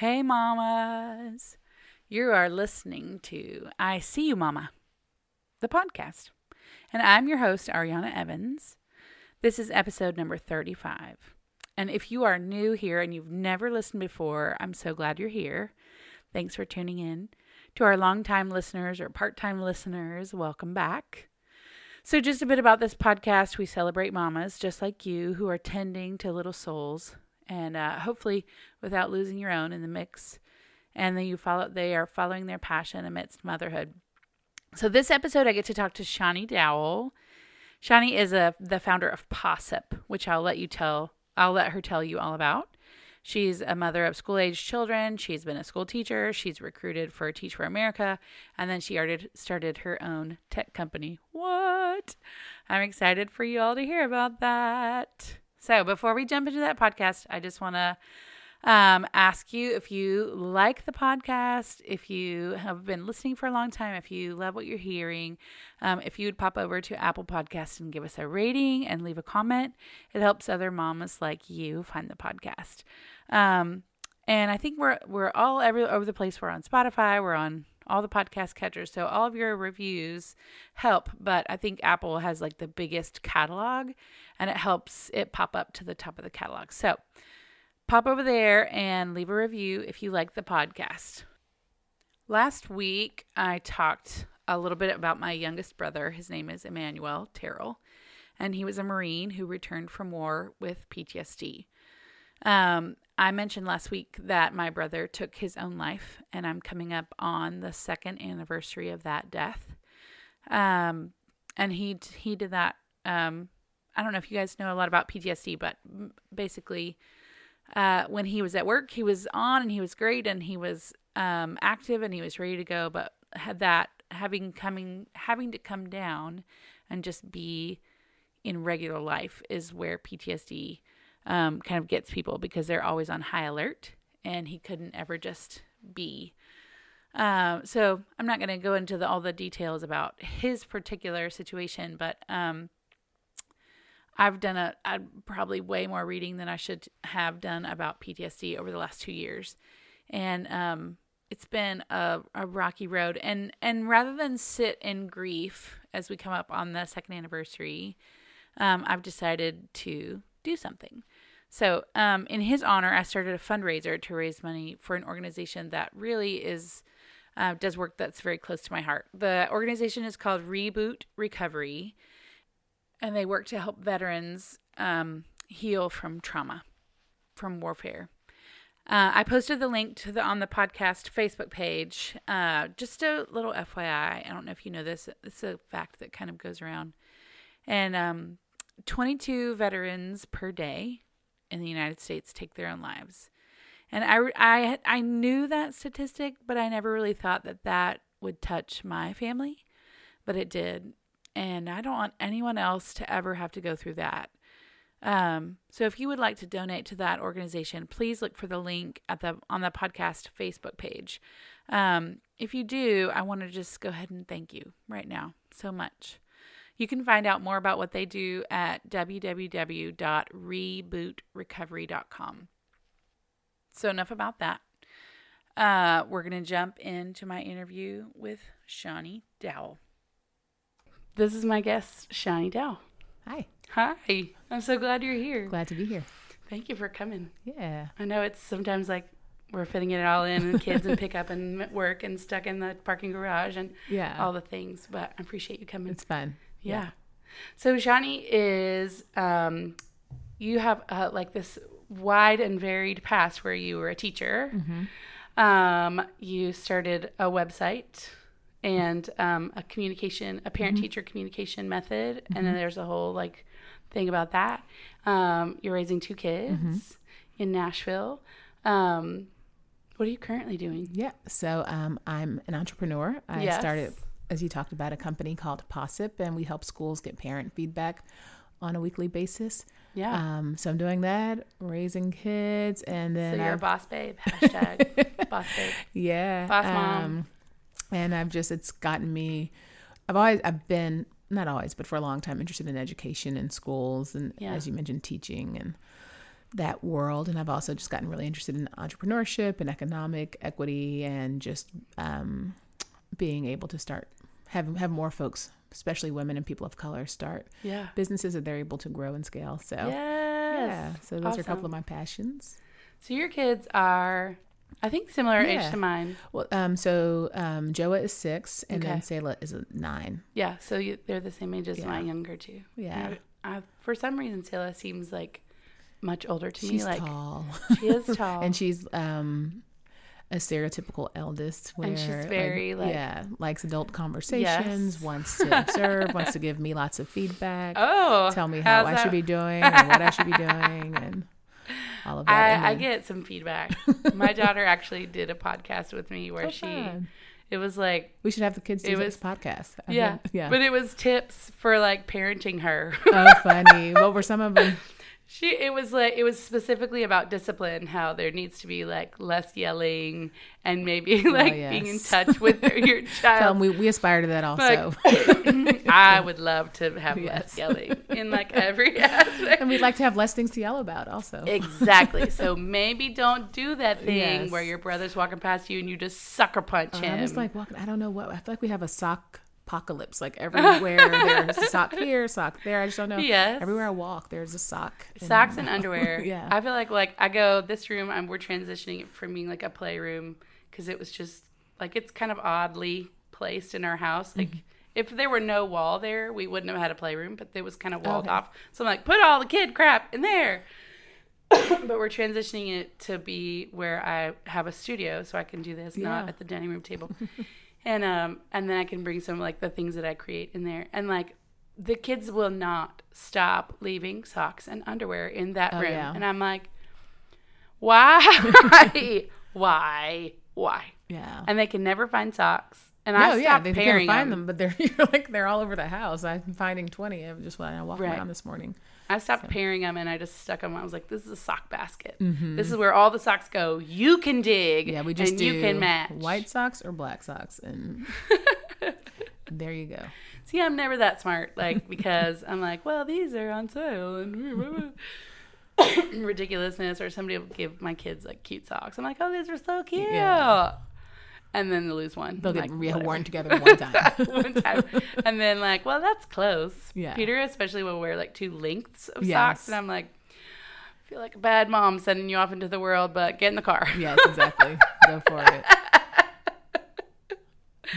Hey, mamas. You are listening to I See You, Mama, the podcast. And I'm your host, Ariana Evans. This is episode number 35. And if you are new here and you've never listened before, I'm so glad you're here. Thanks for tuning in. To our longtime listeners or part time listeners, welcome back. So, just a bit about this podcast. We celebrate mamas just like you who are tending to little souls and uh, hopefully without losing your own in the mix. And then you follow, they are following their passion amidst motherhood. So, this episode, I get to talk to Shani Dowell. Shawnee is a, the founder of POSSIP, which I'll let you tell, I'll let her tell you all about. She's a mother of school age children. She's been a school teacher. She's recruited for Teach for America. And then she started, started her own tech company. What? I'm excited for you all to hear about that. So before we jump into that podcast, I just want to um, ask you if you like the podcast, if you have been listening for a long time, if you love what you're hearing, um, if you would pop over to Apple Podcasts and give us a rating and leave a comment. It helps other mamas like you find the podcast. Um, and I think we're we're all every over the place. We're on Spotify. We're on all the podcast catchers. So all of your reviews help, but I think Apple has like the biggest catalog and it helps it pop up to the top of the catalog. So pop over there and leave a review if you like the podcast. Last week, I talked a little bit about my youngest brother. His name is Emmanuel Terrell, and he was a Marine who returned from war with PTSD. Um, I mentioned last week that my brother took his own life, and I'm coming up on the second anniversary of that death. Um, and he he did that. Um, I don't know if you guys know a lot about PTSD, but basically, uh, when he was at work, he was on and he was great and he was um, active and he was ready to go. But had that having coming having to come down and just be in regular life is where PTSD um, kind of gets people because they're always on high alert and he couldn't ever just be. Um, so I'm not going to go into the, all the details about his particular situation, but um, I've done a probably way more reading than I should have done about PTSD over the last two years, and um, it's been a, a rocky road. And and rather than sit in grief as we come up on the second anniversary, um, I've decided to do something. So, um, in his honor, I started a fundraiser to raise money for an organization that really is uh, does work that's very close to my heart. The organization is called Reboot Recovery and they work to help veterans um, heal from trauma, from warfare. Uh, I posted the link to the on the podcast Facebook page. Uh, just a little FYI. I don't know if you know this. It's a fact that kind of goes around. And um, 22 veterans per day in the United States take their own lives. And I, I, I knew that statistic, but I never really thought that that would touch my family. But it did and I don't want anyone else to ever have to go through that. Um, so if you would like to donate to that organization, please look for the link at the on the podcast Facebook page. Um, if you do, I want to just go ahead and thank you right now so much. You can find out more about what they do at www.rebootrecovery.com. So enough about that. Uh, we're going to jump into my interview with Shani Dowell. This is my guest, Shani Dow. Hi. Hi. I'm so glad you're here. Glad to be here. Thank you for coming. Yeah. I know it's sometimes like we're fitting it all in and kids and pick up and work and stuck in the parking garage and yeah. all the things, but I appreciate you coming. It's fun. Yeah. yeah. So Shani is um you have uh, like this wide and varied past where you were a teacher. Mm-hmm. Um you started a website and um, a communication, a parent teacher mm-hmm. communication method. Mm-hmm. And then mm-hmm. there's a whole like thing about that. Um, you're raising two kids mm-hmm. in Nashville. Um, what are you currently doing? Yeah. So um, I'm an entrepreneur. I yes. started, as you talked about, a company called POSSIP, and we help schools get parent feedback on a weekly basis. Yeah. Um, so I'm doing that, raising kids, and then so you're I've... a boss babe. Hashtag boss babe. Yeah. Boss mom. Um, and I've just it's gotten me. I've always I've been not always, but for a long time interested in education and schools and yeah. as you mentioned, teaching and that world. And I've also just gotten really interested in entrepreneurship and economic equity and just um, being able to start have have more folks, especially women and people of color, start Yeah. businesses that they're able to grow and scale. So Yes. yeah, so those are a couple of my passions. So your kids are, I think, similar age to mine. Well, um, so um, Joa is six, and then Okay. Selah is nine. Yeah. So you, they're the same age as my younger two. Yeah. I, I, for some reason, Selah seems like much older to She's me. Like tall, she is tall. and she's um, a stereotypical eldest. Where, And she's very, like- yeah, likes adult conversations, Yes. wants to observe, wants to give me lots of feedback, oh, tell me how I that? should be doing or what I should be doing, and all of that. And I, I get some feedback. My daughter actually did a podcast with me where she, fun. it was like, We should have the kids do It this was- podcast. I yeah, mean, yeah. but it was tips for like parenting her. oh, funny. What were some of them? She it was like it was specifically about discipline, how there needs to be like less yelling and maybe oh, like being in touch with your child Tell them we, we aspire to that also. I would love to have Yes. less yelling in like every aspect. and we'd like to have less things to yell about also. Exactly. So maybe don't do that thing Yes. where your brother's walking past you and you just sucker punch oh, him. I was like walking. I don't know what. I feel like we have a sock apocalypse. Like everywhere there's a sock here, sock there. I just don't know. Yes. Everywhere I walk, there's a sock. Socks and underwear. Yeah. I feel like like I go this room. I'm, we're transitioning it from being like a playroom because it was just like it's kind of oddly placed in our house. Like Mm-hmm. if there were no wall there, we wouldn't have had a playroom, but it was kind of walled Okay. off. So I'm like, put all the kid crap in there. but we're transitioning it to be where I have a studio, so I can do this not at the dining room table. And um and then I can bring some like the things that I create in there. And like the kids will not stop leaving socks and underwear in that Oh, room. yeah. And I'm like, why? why? Why? Yeah. And they can never find socks. And no, I yeah, they can't find them. them, but they're you're like they're all over the house. I'm finding twenty of just when I walked Right. around this morning. I stopped pairing them and I just stuck them. I was like, this is a sock basket. Mm-hmm. This is where all the socks go. You can dig. Yeah, we just and do you can match. white socks or black socks, and there you go. See, I'm never that smart, like because I'm like, well, these are on sale and ridiculousness. Or somebody will give my kids like cute socks. I'm like, oh, these are so cute. Yeah. And then they lose one. They'll get like, worn together one time. one time. And then like, well, that's close. Yeah. Peter especially will wear like two lengths of Yes. socks, and I'm like, I feel like a bad mom sending you off into the world, but get in the car. yes, exactly. Go for it.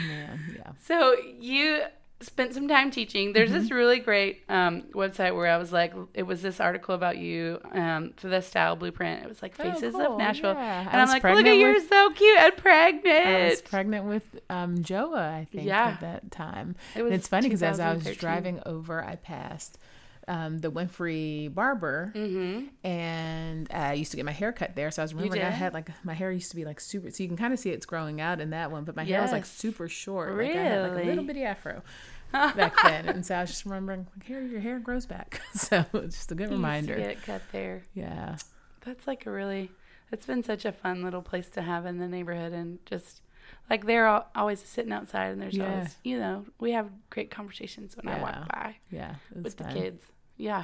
Man, yeah. So you spent some time teaching. There's Mm-hmm. this really great um, website where I was like, it was this article about you um, for the style blueprint. It was like Oh, Faces cool. of Nashville, Yeah. And I'm like, look at you're so cute and pregnant. I was pregnant. pregnant with um, Joa, I think, Yeah. at that time. It was and it's funny because as I was driving over, I passed um, the Winfrey barber, Mm-hmm. and I used to get my hair cut there. So I was remembering I had like my hair used to be like super. So you can kind of see it's growing out in that one, but my hair was like super short. Like I had like a Really? little bitty afro back then, and so I was just remembering like, hair, your hair grows back. so it's just a good You used to reminder. get cut there. Yeah. That's like a really. It's been such a fun little place to have in the neighborhood, and just like they're all, always sitting outside, and there's Yeah. always you know we have great conversations when I walk by Yeah. With the kids. Yeah.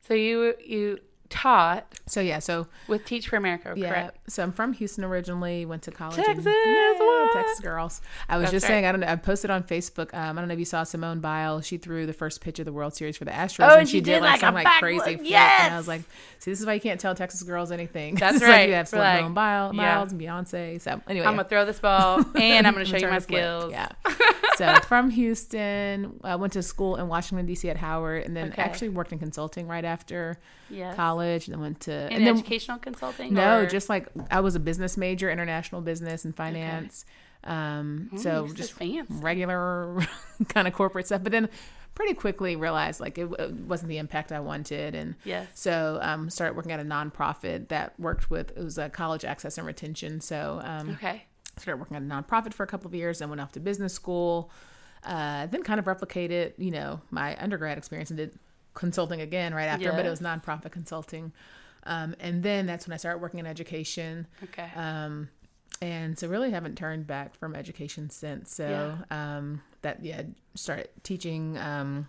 So you you taught So yeah, so with Teach for America, Yeah. correct? So I'm from Houston originally. Went to college. Texas, In, yeah. Texas girls. I was That's just right. saying. I don't know. I posted on Facebook. Um, I don't know if you saw Simone Biles. She threw the first pitch of the World Series for the Astros, Oh, and and she she did did, like some like crazy flip. And I was like, "See, this is why you can't tell Texas girls anything." That's It's like right. you have We're like, Simone Biles, yeah. Miles and Beyonce. So anyway, I'm gonna throw this ball, and I'm gonna show you my skills. Yeah. so from Houston, I went to school in Washington D.C. at Howard, and then Okay. actually worked in consulting right after Yes. college. And then went to In and then educational consulting. no, or- just like I was a business major, international business and finance. Um, Mm, so just regular kind of corporate stuff. But then pretty quickly realized like it, it wasn't the impact I wanted, and Yes. so um, started working at a nonprofit that worked with it was a college access and retention. So um, Okay. started working at a nonprofit for a couple of years, then went off to business school. Uh, then kind of replicated, you know, my undergrad experience and did consulting again right after, but it was nonprofit consulting. Um, and then that's when I started working in education. Okay. Um, and so really haven't turned back from education since. So um, that yeah, started teaching. Um,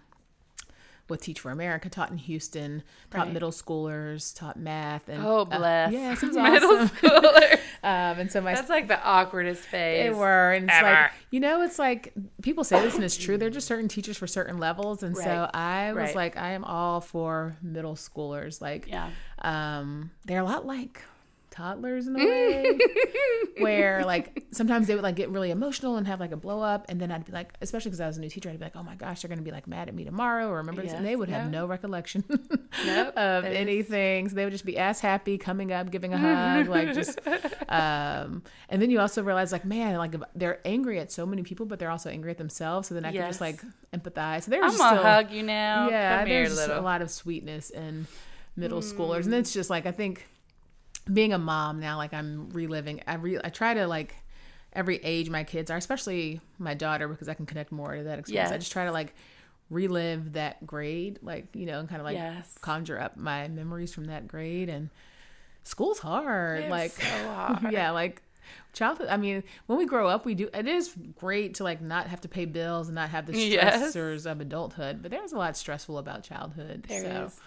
with Teach for America, taught in Houston, taught Right. middle schoolers, taught math, and Oh, uh, bless. yes, it was Middle awesome. schooler. um, and so my That's like the awkwardest phase. they were, and it's ever. like you know, it's like people say this and it's true. They're just certain teachers for certain levels, and so I was Right. like, I am all for middle schoolers. Like, Yeah. um, they're a lot like toddlers in a way, where like sometimes they would like get really emotional and have like a blow up, and then I'd be like, especially because I was a new teacher, I'd be like, oh my gosh, they're gonna be like mad at me tomorrow, or remember this, and they Yes, would have no recollection Nope, of that is- anything. So they would just be ass happy, coming up, giving a hug, like just. Um, and then you also realize, like, man, like they're angry at so many people, but they're also angry at themselves. So then I can just like empathize. So there's I'm gonna hug you now. yeah, Come here, there's just a lot of sweetness in middle schoolers, Mm. and it's just like I think being a mom now, like I'm reliving. I re- I try to like every age my kids are, especially my daughter, because I can connect more to that experience. I just try to like relive that grade, like you know, and kind of like Yes. conjure up my memories from that grade. And school's hard, It's like so hard. yeah, like childhood. I mean, when we grow up, we do. It is great to like not have to pay bills and not have the Yes. stressors of adulthood, but there's a lot stressful about childhood. There so, is.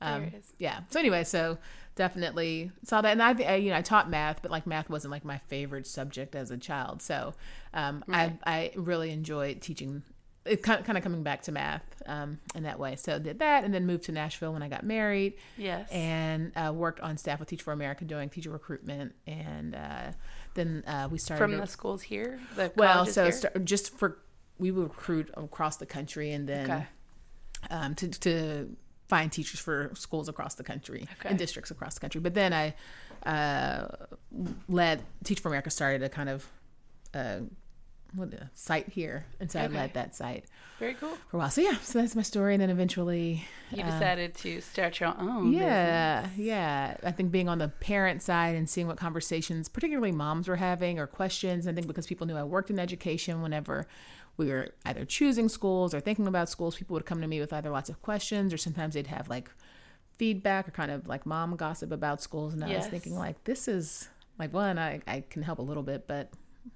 um, There is. yeah. So anyway, so definitely saw that, and I, I, you know, I taught math, but like math wasn't like my favorite subject as a child. So, um, Right. I, I really enjoyed teaching. It kind of, kind of coming back to math um, in that way. So did that, and then moved to Nashville when I got married Yes. and uh, worked on staff with Teach for America doing teacher recruitment, and uh, then uh, we started From the schools here, the well, so start, just for we would recruit across the country, and then Okay. um, to to find teachers for schools across the country Okay. and districts across the country. But then I uh, led Teach for America started a kind of uh, what a site here, and so Okay. I led that site Very cool. for a while. So yeah, so that's my story, and then eventually You um, decided to start your own. yeah, business. yeah. I think being on the parent side and seeing what conversations, particularly moms, were having or questions. I think because people knew I worked in education, whenever we were either choosing schools or thinking about schools, people would come to me with either lots of questions or sometimes they'd have like feedback or kind of like mom gossip about schools. And I was thinking, like, this is like one, I, I can help a little bit, but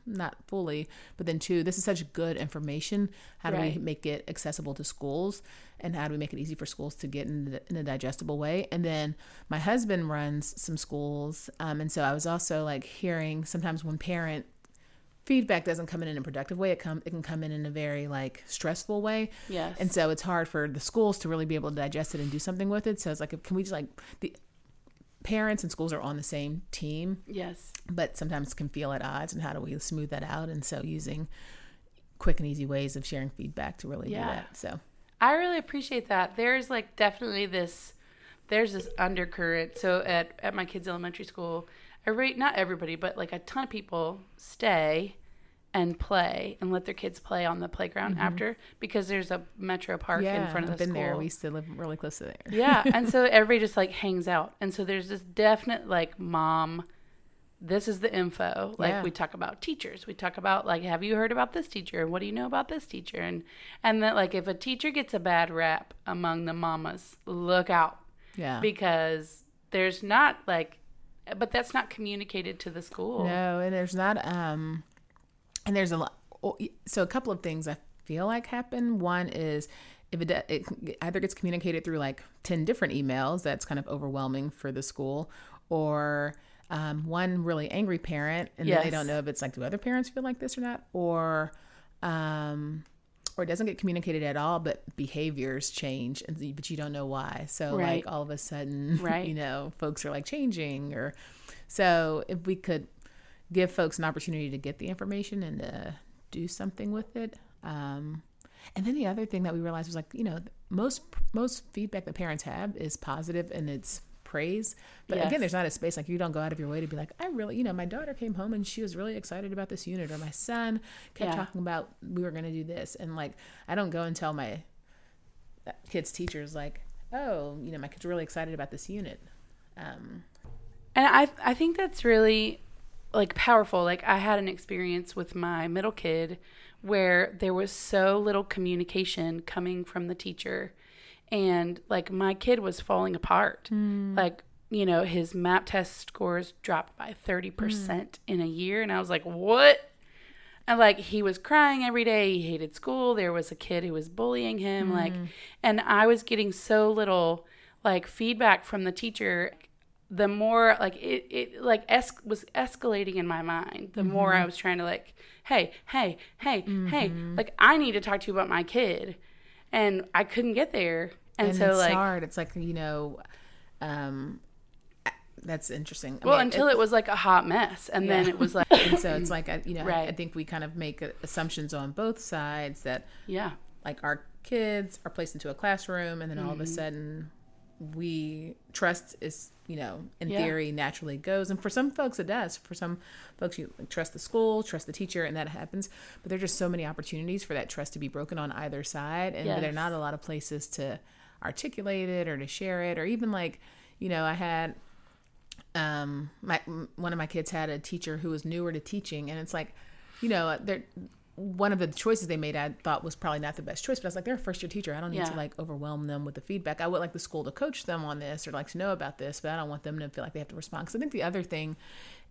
not fully. But then two, this is such good information. How do Right. we make it accessible to schools? And how do we make it easy for schools to get in, in a digestible way? And then my husband runs some schools. Um, and so I was also like hearing sometimes when parent feedback doesn't come in in a productive way, it come it can come in in a very like stressful way. Yes. And so it's hard for the schools to really be able to digest it and do something with it. So it's like, can we just like the parents and schools are on the same team, yes. but sometimes can feel at odds. And how do we smooth that out? And so using quick and easy ways of sharing feedback to really Yeah. do that. So I really appreciate that. There's like definitely this there's this undercurrent. So at at my kids' elementary school, every not everybody, but like a ton of people stay and play and let their kids play on the playground after because there's a metro park Mm-hmm. yeah, in front of the been school. there. We used to live really close to there. yeah, and so everybody just like hangs out. And so there's this definite like mom this is the info. Like Yeah. we talk about teachers. We talk about like have you heard about this teacher? What do you know about this teacher? And and that like if a teacher gets a bad rap among the mamas, look out Yeah. because there's not like but that's not communicated to the school. No, and there's not um and there's a lot so a couple of things I feel like happen. One is if it, it either gets communicated through like 10 different emails, that's kind of overwhelming for the school, or um, one really angry parent, and then they don't know if it's like, do other parents feel like this or not? Or, um, or it doesn't get communicated at all, but behaviors change, and but you don't know why. So Right. like all of a sudden, Right. you know, folks are like changing, or so if we could give folks an opportunity to get the information and to do something with it. Um, and then the other thing that we realized was like, you know, most most feedback that parents have is positive and it's praise. But Yes. again, there's not a space like you don't go out of your way to be like, I really, you know, my daughter came home and she was really excited about this unit, or my son kept Yeah. talking about we were going to do this, and like I don't go and tell my kids' teachers like, oh, you know, my kid's really excited about this unit. Um, And I I think that's really like powerful. Like I had an experience with my middle kid where there was so little communication coming from the teacher and like my kid was falling apart. Like, you know, his map test scores dropped by 30% in a year and I was like, "What?" and like he was crying every day. He hated school. There was a kid who was bullying him. Mm. Like, and I was getting so little like feedback from the teacher. The more like it, it like es- was escalating in my mind. The more Mm-hmm. I was trying to like, hey, hey, hey, hey, like I need to talk to you about my kid, and I couldn't get there. And, and so it's like, hard. It's like you know, um, that's interesting. I well, mean, until it, was like a hot mess, and then it was like, and so it's like I- you know, I, I think we kind of make assumptions on both sides that yeah, like our kids are placed into a classroom and then all Mm-hmm. of a sudden we trust is you know in Yeah. theory naturally goes and for some folks it does for some folks you trust the school trust the teacher and that happens but there are just so many opportunities for that trust to be broken on either side and there are not a lot of places to articulate it or to share it or even like you know i had um my one of my kids had a teacher who was newer to teaching and it's like you know they're one of the choices they made I thought was probably not the best choice but I was like they're a first year teacher. I don't need Yeah. to like overwhelm them with the feedback. I would like the school to coach them on this or like to know about this but I don't want them to feel like they have to respond. Because I think the other thing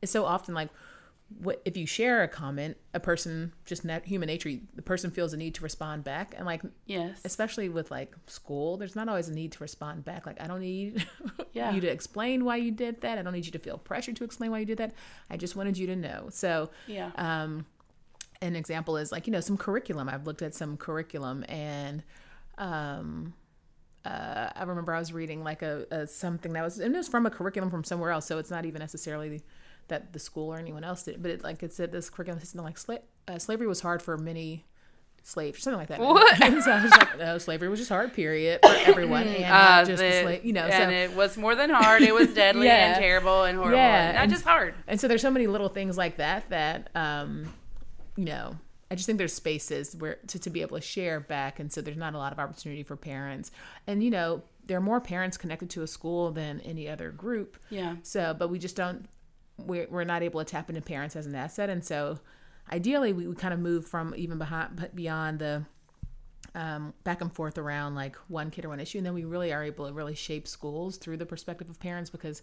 is so often like what if you share a comment a person just nat- human nature the person feels a need to respond back. And like yes, especially with like school there's not always a need to respond back. Like i don't need Yeah. you to explain why you did that. I don't need you to feel pressure to explain why you did that. I just wanted you to know. So yeah, um an example is like you know some curriculum. I've looked at some curriculum and um uh, I remember I was reading like a, a something that was and it was from a curriculum from somewhere else, so it's not even necessarily that the school or anyone else did, but it like it said this curriculum something like sla- uh, slavery was hard for many slaves, or something like that. What? And so I was like, no, slavery was just hard, period, for everyone, and Uh, not just the, slave, you know. and so it was more than hard. It was deadly Yeah. and terrible and horrible. Yeah, and not and- just hard. and so there's so many little things like that that um you know i just think there's spaces where to, to be able to share back and so there's not a lot of opportunity for parents and you know there are more parents connected to a school than any other group Yeah. so but we just don't we're, we're not able to tap into parents as an asset and so ideally we, we kind of move from even behind beyond the um, back and forth around like one kid or one issue and then we really are able to really shape schools through the perspective of parents because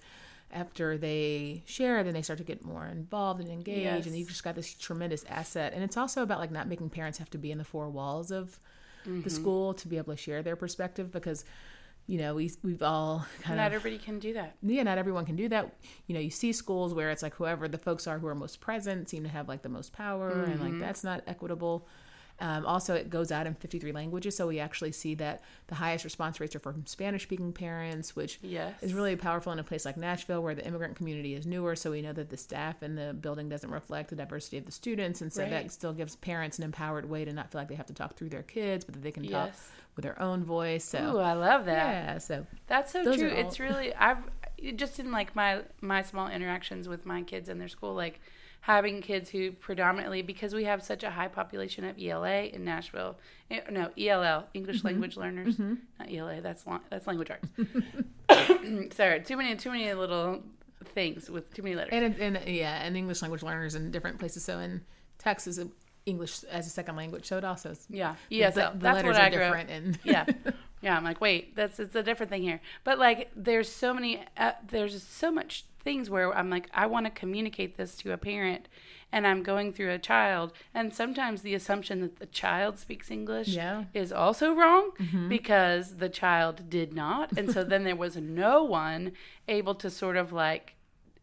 after they share then they start to get more involved and engaged Yes. and you've just got this tremendous asset and it's also about like not making parents have to be in the four walls of Mm-hmm. the school to be able to share their perspective because you know we, we've all kind Not of everybody can do that. yeah, not everyone can do that. You know, you see schools where it's like whoever the folks are who are most present seem to have like the most power, and Mm-hmm. like that's not equitable. Um, also, it goes out in 53 languages, so we actually see that the highest response rates are from Spanish speaking parents, which Yes. is really powerful in a place like Nashville where the immigrant community is newer. So we know that the staff in the building doesn't reflect the diversity of the students. And so Right. that still gives parents an empowered way to not feel like they have to talk through their kids, but that they can talk Yes. With their own voice. So, Ooh, I love that. yeah, so That's so true. all- It's really I've just in like my my small interactions with my kids in their school, like having kids who predominantly because we have such a high population of ELA in Nashville. eh, No, ELL, English Mm-hmm. language learners, not ELA. That's long, that's language arts. Sorry, too many too many little things with too many letters. and and yeah, and English language learners in different places. So in Texas, English as a second language. So it also is- yeah, yeah. the, So the that's letters what are I grew up. different. And yeah yeah i'm like wait that's it's a different thing here but like there's so many uh, there's so much things where i'm like i want to communicate this to a parent and i'm going through a child and sometimes the assumption that the child speaks english Yeah. is also wrong because the child did not and so then there was no one able to sort of like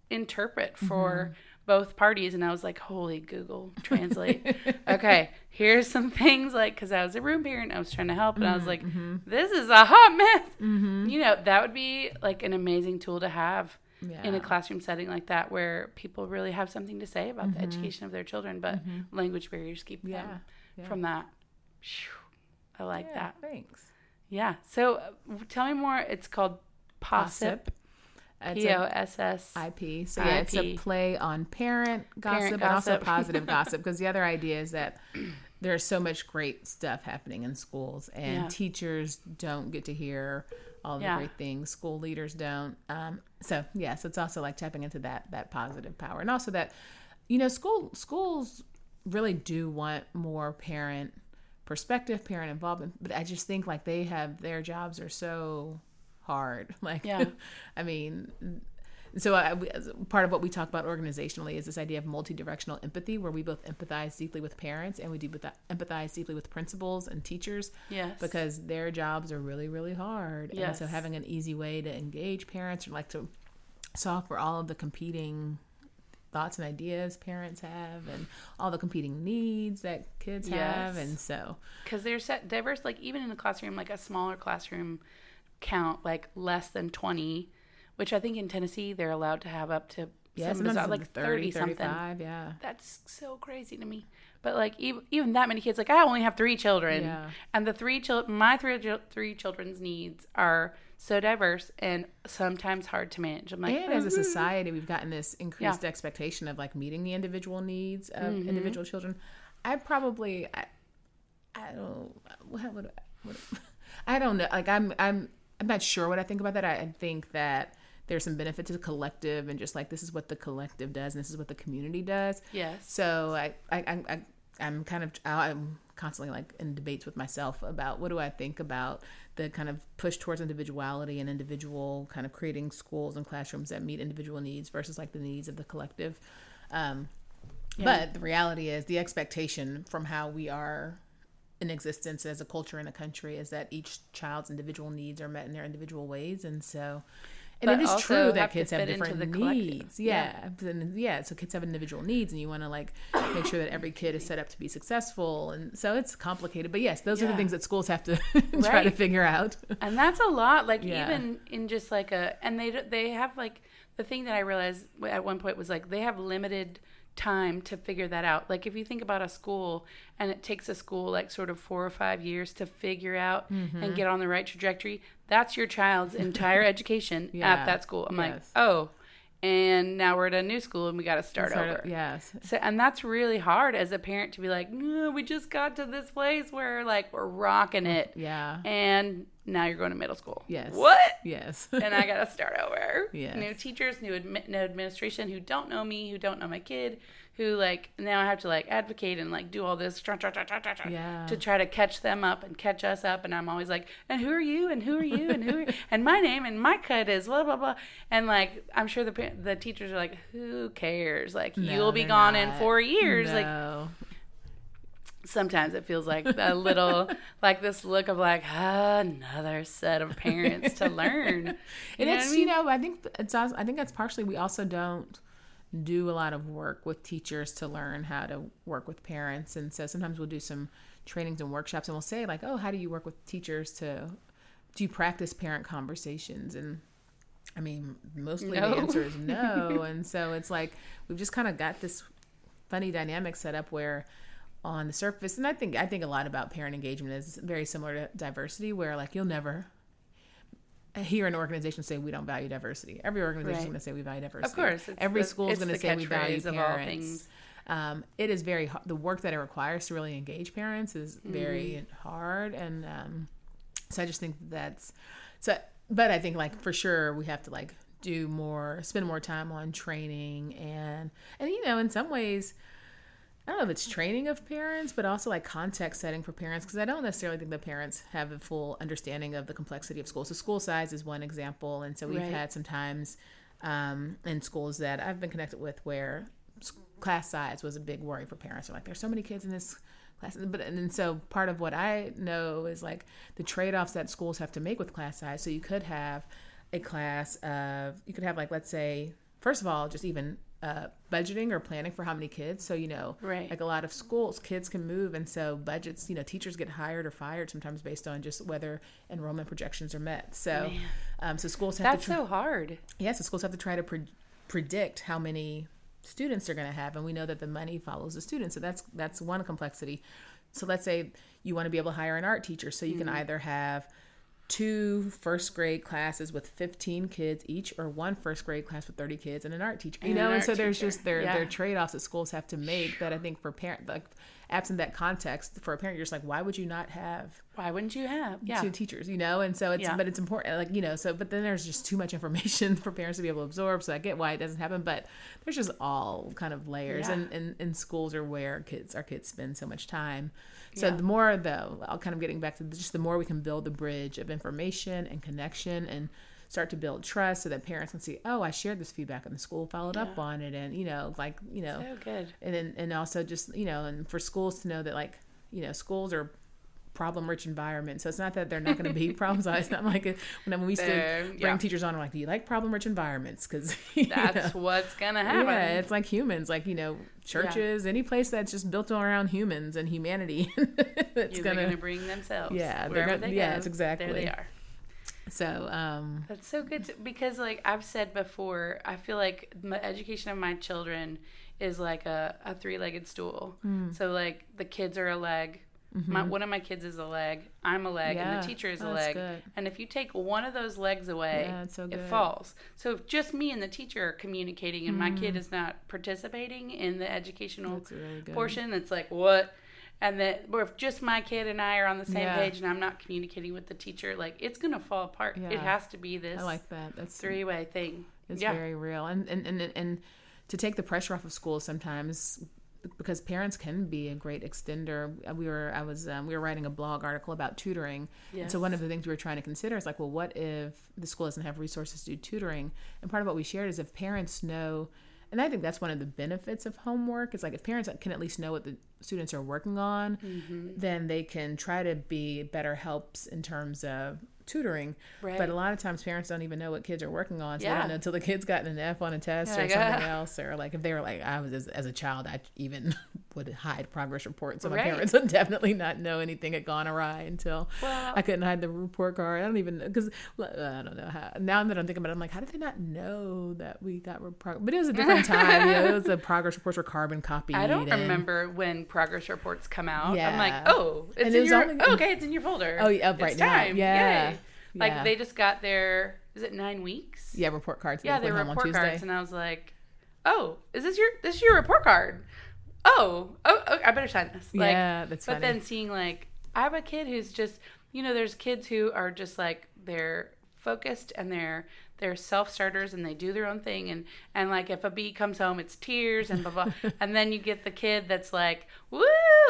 interpret for both parties and i was like holy google translate. Okay here's some things like because i was a room parent i was trying to help and i was mm-hmm, like mm-hmm. this is a hot mess. Mm-hmm. You know that would be like an amazing tool to have in a classroom setting like that where people really have something to say about the education of their children but language barriers keep them Yeah. Yeah. from that. I like Yeah, that. Thanks. yeah so uh, tell me more it's called possip. It's P O S S. IP. So yeah, it's a play on parent gossip, Parent and also positive gossip. Because the other idea is that there's so much great stuff happening in schools, and Yeah. teachers don't get to hear all the Yeah. great things. School leaders don't. Um, so yeah, so it's also like tapping into that that positive power, and also that you know school schools really do want more parent perspective, parent involvement. But I just think like they have their jobs are so hard. Like, Yeah. I mean, so I, part of what we talk about organizationally is this idea of multi-directional empathy where we both empathize deeply with parents and we do empathize deeply with principals and teachers Yes. because their jobs are really really hard and so having an easy way to engage parents or like to solve for all of the competing thoughts and ideas parents have and all the competing needs that kids have and so because they're set diverse like even in a classroom like a smaller classroom count like less than 20 which i think in tennessee they're allowed to have up to yeah some sometimes like 30, 30 something 35 yeah. That's so crazy to me. But like even, even that many kids like i only have three children. Yeah. and the three children my three three children's needs are so diverse and sometimes hard to manage. I'm like and as a "Mhm." society we've gotten this increased expectation of like meeting the individual needs of Mm-hmm. individual children. I probably i, I don't what would what, I don't know. Like i'm i'm i'm not sure what i think about that. I, think that there's some benefit to the collective and just like this is what the collective does and this is what the community does. Yes. So I, I, I, I I'm kind of, I'm constantly like in debates with myself about what do I think about the kind of push towards individuality and individual kind of creating schools and classrooms that meet individual needs versus like the needs of the collective. Um, But the reality is the expectation from how we are in existence as a culture in a country is that each child's individual needs are met in their individual ways. And so, and But it is true that have kids have different needs. Yeah. And yeah. So kids have individual needs and you want to like make sure that every kid is set up to be successful. And so it's complicated. But yes, those are the things that schools have to try to figure out. and that's a lot like Yeah. even in just like a and they they have like the thing that i realized at one point was like they have limited time to figure that out like if you think about a school and it takes a school like sort of four or five years to figure out Mm-hmm. and get on the right trajectory that's your child's entire education Yeah. at that school i'm like oh and now we're at a new school and we got to start Sort over of- yes. so, and that's really hard as a parent to be like, we just got to this place where like we're rocking it, Yeah. and now you're going to middle school. Yes. What? Yes. and I got to start over. Yes. New teachers, new, admi- new administration who don't know me, who don't know my kid, who like now I have to like advocate and like do all this tra- tra- tra- Yeah. to try to catch them up and catch us up. And I'm always like, and who are you? And who are you? And who? Are and my name and my cut is blah blah blah. And like I'm sure the the teachers are like, who cares? Like No, you'll be gone in four years. Like sometimes it feels like a little like this look of like ah, another set of parents to learn. You and it's I mean? you know I think it's I think that's partially we also don't do a lot of work with teachers to learn how to work with parents. And so sometimes we'll do some trainings and workshops and we'll say like oh how do you work with teachers to do you practice parent conversations? And I mean mostly No. the answer is no. And so it's like we've just kind of got this funny dynamic set up where on the surface and I think I think a lot about parent engagement is very similar to diversity where like you'll never hear an organization say we don't value diversity. Every organization is going to say we value diversity. Of course, every the- school is going to say we value catchphrase of all parents. things. Um, it is very hard. The work that it requires to really engage parents is very Mm-hmm. hard, and um, so I just think that's so. But I think like for sure we have to like do more, spend more time on training and and you know in some ways. I don't know if it's training of parents, but also like context setting for parents because I don't necessarily think the parents have a full understanding of the complexity of school. So school size is one example, and so we've Right. had some times um, in schools that I've been connected with where class size was a big worry for parents. They're like, there's so many kids in this class, but and then so part of what I know is like the trade offs that schools have to make with class size. So you could have a class of you could have like let's say first of all just even uh, budgeting or planning for how many kids. So you know, Right. like a lot of schools, kids can move, and so budgets. You know, teachers get hired or fired sometimes based on just whether enrollment projections are met. So, um, so schools have That's to try, so hard. yeah, so schools have to try to pre- predict how many students they're going to have, and we know that the money follows the students. So that's that's one complexity. So let's say you want to be able to hire an art teacher, so you can either have two first grade classes with 15 kids each or one first grade class with 30 kids and an art teacher you And an know and art so there's teacher. just there Yeah. there are trade-offs that schools have to make that i think for parent like absent that context for a parent you're just like why would you not have Why wouldn't you have? Yeah. two teachers, you know, and so it's Yeah. but it's important, like you know, so but then there's just too much information for parents to be able to absorb. So I get why it doesn't happen, but there's just all kind of layers, and, and and schools are where kids our kids spend so much time. So Yeah. the more the I'll kind of getting back to just the more we can build the bridge of information and connection and start to build trust so that parents can see, oh, I shared this feedback and the school, followed up on it, and you know, like you know, So good. and then and also just you know, and for schools to know that like you know, schools are problem rich environment. So it's not that they're not going to be problems. It's not like it, when we used to They're- bring yeah. teachers on, we're like, do you like problem rich environments? Because That's what's gonna happen. yeah, it's like humans, like you know, churches, any place that's just built around humans and humanity. it's gonna, gonna bring themselves. Yeah, they're gonna- they go, There exactly. they are. so um, That's so good to, because, like I've said before, I feel like the education of my children is like a, a three legged stool. Hmm. So, like the kids are a leg. My, one of my kids is a leg. I'm a leg, and Mm-hmm. The teacher is a Oh, leg. good. And if you take one of those legs away, Yeah, so it falls. So if just me and the teacher are communicating, and my Mm. kid is not participating in the educational that's really portion, it's like what? And that, or if just my kid and I are on the same Yeah. page, and I'm not communicating with the teacher, like it's gonna fall apart. It has to be this I like that. That's three way thing. It's yeah. very real, and and, and and to take the pressure off of school sometimes because parents can be a great extender. We were I was um, we were writing a blog article about tutoring, and so one of the things we were trying to consider is like, well, what if the school doesn't have resources to do tutoring? And part of what we shared is if parents know. And I think that's one of the benefits of homework. Is like if parents can at least know what the students are working on, Mm-hmm. then they can try to be better helps in terms of tutoring. Right. But a lot of times parents don't even know what kids are working on, so they Yeah. don't know until the kid's gotten an F on a test Yeah, or something ah. else, or like if they were like I was as, as a child, I even would hide progress reports, so my Right. parents would definitely not know anything had gone awry until Well- I couldn't hide the report card. I don't even because I don't know how. Now that I'm thinking about it, I'm like, how did they not know that we got progress? But it was a different time. you know, it was the progress reports were carbon copied. I don't and- remember when progress reports come out. I'm like, oh, it's And in it your only- oh, okay, it's in your folder. Oh, yeah, up It's right now. time. Yeah. Yay. Like Yeah. they just got their is it nine weeks? Yeah, report cards. Yeah, they on report cards, and I was like, "Oh, is this your this is your report card? Oh, oh, oh I better sign this." Like, Yeah, that's But funny. then seeing like, I have a kid who's just, you know, there's kids who are just like they're focused and they're they're self starters and they do their own thing and and like if a bee comes home, it's tears and blah blah. and then you get the kid that's like, "Woo,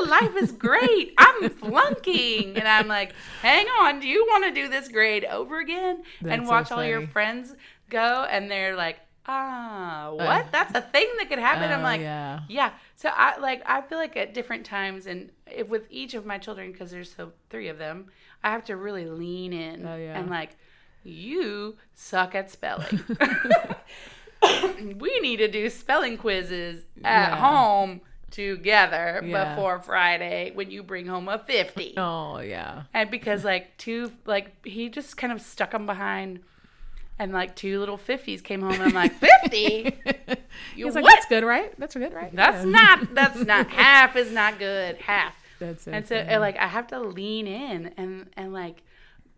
life is great. I'm flunking," and I'm like, "Hang on, do you want to do this grade over again?" and That's so watch all your friends go and they're like ah what that's a thing that could happen i'm Oh, like yeah. yeah so i like i feel like at different times and if with each of my children because there's so three of them i have to really lean in Oh, yeah. and like you suck at spelling we need to do spelling quizzes at Yeah. home together Yeah. before friday when you bring home a 50 Oh yeah. and because like two like he just kind of stuck them behind and like two little 50s came home and i'm like 50 you He's like, what that's good, right? That's good, right? that's Yeah. not that's not half is not good half That's so and so funny. like i have to lean in and and like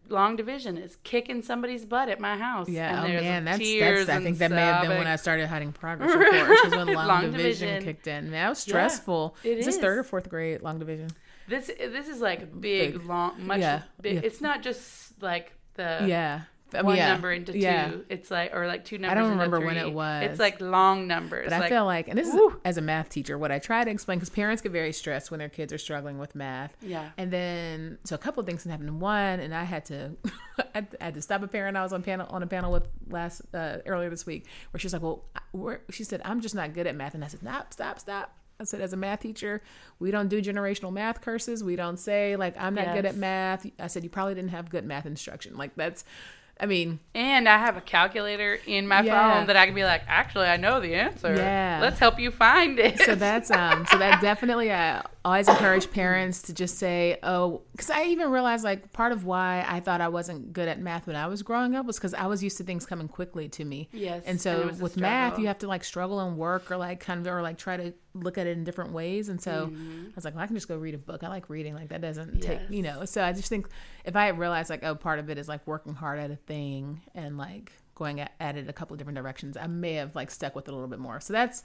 long division is kicking somebody's butt at my house Yeah, and oh man, that's that's. I think that may have been when. I started hiding progress reports. When long, Long division, division. kicked in. Man, that was stressful. it is this is. third or fourth grade long division? this this is like big, Big. long much Yeah, big yeah. it's not just like the yeah, one yeah. number into yeah. two. It's like or like two numbers. I don't remember when it was. It's like long numbers. But I like, feel like, and this woo. is as a math teacher, what I try to explain because parents get very stressed when their kids are struggling with math. Yeah. And then, so a couple of things can happen. One, and I had to, I had to stop a parent I was on panel on a panel with last uh, earlier this week, where she's like, "Well, I- she said I'm just not good at math," and I said, "Stop, stop, stop." I said, as a math teacher, we don't do generational math curses. We don't say like I'm not good at math. I said you probably didn't have good math instruction. Like that's, I mean, And I have a calculator in my Yeah. phone that I can be like, actually, I know the answer. Yeah. Let's help you find it. so that's um so that definitely I always encourage parents to just say oh because I even realized like part of why I thought I wasn't good at math when I was growing up was because I was used to things coming quickly to me. Yes, and and so it was a with math you have to like struggle and work or like kind of or like try to look at it in different ways. And so I was like well I can just go read a book. I like reading. Like that doesn't take Mm-hmm. You know. So I just think if I had realized like oh part of it is like working hard at a thing and like going at, at it a couple of different directions I may have like stuck with it a little bit more. So that's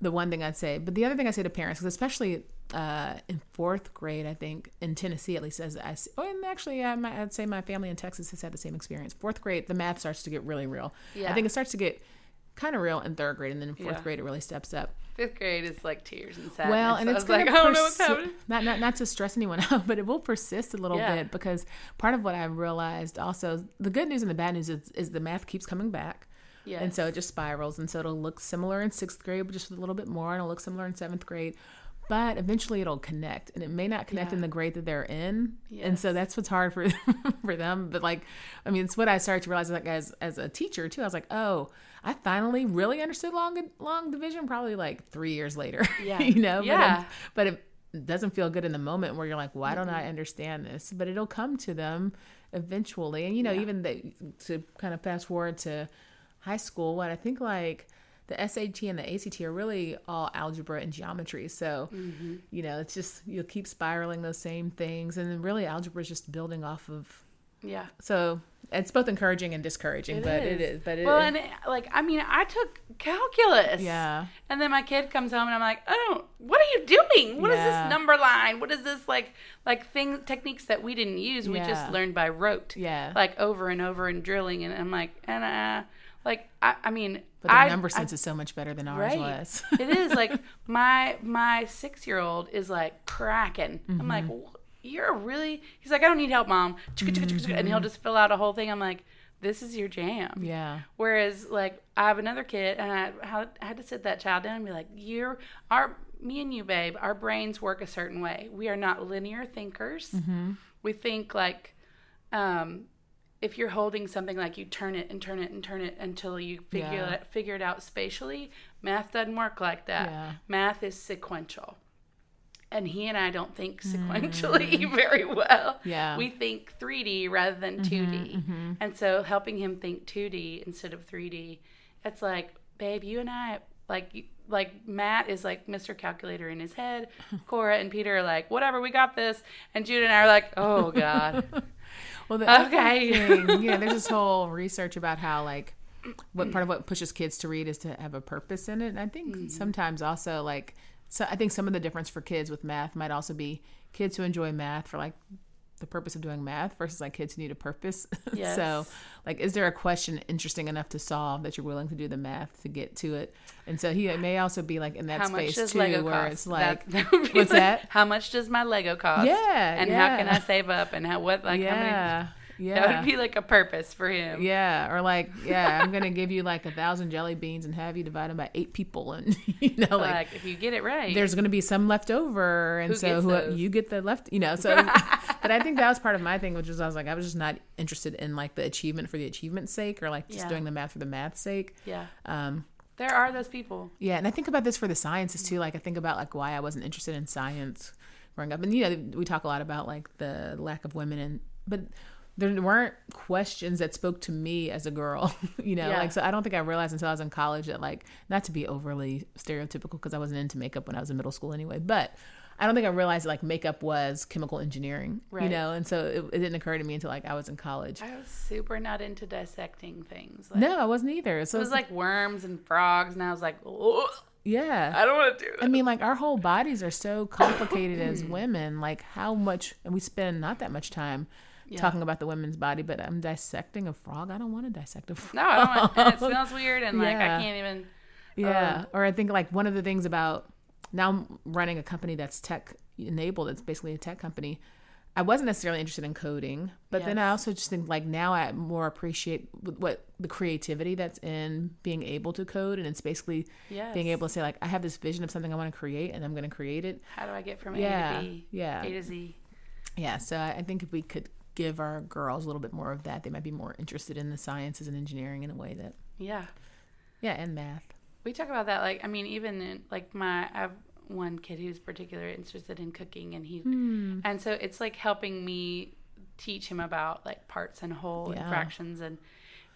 the one thing I'd say. But the other thing I say to parents, 'cause especially uh, in fourth grade, I think in Tennessee at least, as I oh, and actually, I might, I'd say my family in Texas has had the same experience. Fourth grade, the math starts to get really real. Yeah. I think it starts to get kind of real in third grade, and then in fourth Yeah. grade it really steps up. Fifth grade is like tears and sadness. Well, and it's like, I to don't know what's persi- happening. not, not not to stress anyone out, but it will persist a little Yeah. bit because part of what I realized also the good news and the bad news is, is the math keeps coming back. Yes. And so it just spirals. And so it'll look similar in sixth grade, but just a little bit more, and it'll look similar in seventh grade. But eventually it'll connect, and it may not connect Yeah. in the grade that they're in. And so that's what's hard for for them. But like, I mean, it's what I started to realize like as as a teacher too. I was like, oh, I finally really understood long long division probably like three years later. Yeah. you know. Yeah. But, it, but it doesn't feel good in the moment where you're like, why don't I understand this? But it'll come to them eventually. And you know, Yeah. even the, to kind of fast forward to high school, what I think like the SAT and the ACT are really all algebra and geometry. So, Mm-hmm. you know, it's just you'll keep spiraling those same things, and then really algebra is just building off of. yeah. So it's both encouraging and discouraging, It but is. it is. But it, Well, and it, like, I mean, I took calculus. yeah, And then my kid comes home and I'm like, oh, what are you doing? What is Yeah. this number line? What is this like, like thing techniques that we didn't use? We Yeah. just learned by rote, yeah. like over and over and drilling. And I'm like, and uh, like I, I mean, but the I, number I- sense is so much better than ours Right. was. it is like my my six year old is like cracking. I'm like, Mm-hmm. You're really. He's like, I don't need help, mom. And he'll just fill out a whole thing. I'm like, this is your jam. Mm-hmm. yeah, Whereas, like, I have another kid, and I had, I had to sit that child down and be like, "You're our me and you, babe. Our brains work a certain way. We are not linear thinkers. Mm-hmm. We think like, um, if you're holding something, like you turn it and turn it and turn it until you figure Yeah. it figure it out spatially. Math doesn't work like that. Yeah. Math is sequential." And he and I don't think sequentially very well Mm. yeah, we think 3D rather than 2D. And so helping him think 2D instead of 3D, it's like, babe, you and I, like, like Matt is like Mr. Calculator in his head. Cora and Peter are like, whatever, we got this. And Jude and I are like, oh God. Well, the Okay. thing, you know, there's this whole research about how like what part of what pushes kids to read is to have a purpose in it. And I think Mm-hmm. sometimes also like so I think some of the difference for kids with math might also be kids who enjoy math for like the purpose of doing math versus like kids who need a purpose. Yes. so like is there a question interesting enough to solve that you're willing to do the math to get to it? And so he may also be like in that How space too Lego where cost? it's like That- that what's like, that? How much does my Lego cost? Yeah, And how can. I save up? And how, what, like, how many? Yeah. That would be like a purpose for him. Yeah, or like, yeah, I'm gonna give you like a thousand jelly beans and have you divide them by eight people, and you know, Like, like, if you get it right. there's gonna be some left over, and Who so who, you get the left, you know. So, but I think that was part of my thing, which was I was like, I was just not interested in like the achievement for the achievement's sake, or like just Yeah. doing the math for the math's sake. yeah. Um, There are those people. yeah, and I think about this for the sciences too. Like I think about like why I wasn't interested in science growing up, and you know we talk a lot about like the lack of women, and but there weren't questions that spoke to me as a girl. You know, Yeah. like so I don't think I realized until I was in college that like not to be overly stereotypical because I wasn't into makeup when I was in middle school anyway, but. I don't think I realized like makeup was chemical engineering, you know, and so it, it didn't occur to me until like I was in college. I was super not into dissecting things. Like, No, I wasn't either. So It was like worms and frogs, and I was like, "Ugh, yeah, I don't want to do I mean, like our whole bodies are so complicated as women. Like how much, and we spend not that much time Yeah. talking about the women's body, but I'm dissecting a frog. I don't want to dissect a frog. No, I don't want. And it smells weird, and like Yeah. I can't even. Yeah. Uh, or I think like one of the things about now I'm running a company that's tech enabled. It's basically a tech company. I wasn't necessarily interested in coding, but then I also just think like now I more appreciate what the creativity that's in being able to code, and it's basically Yes. being able to say like I have this vision of something I want to create, and I'm going to create it. How do I get from Yeah, A to B? yeah. A to Z. Yeah, so I think if we could give our girls a little bit more of that, they might be more interested in the sciences and engineering in a way that, Yeah. yeah, and math. We talk about that. Like, I mean, even in, like my, I have one kid who's particularly interested in cooking, and he, Hmm. and so it's like helping me teach him about like parts and whole and fractions and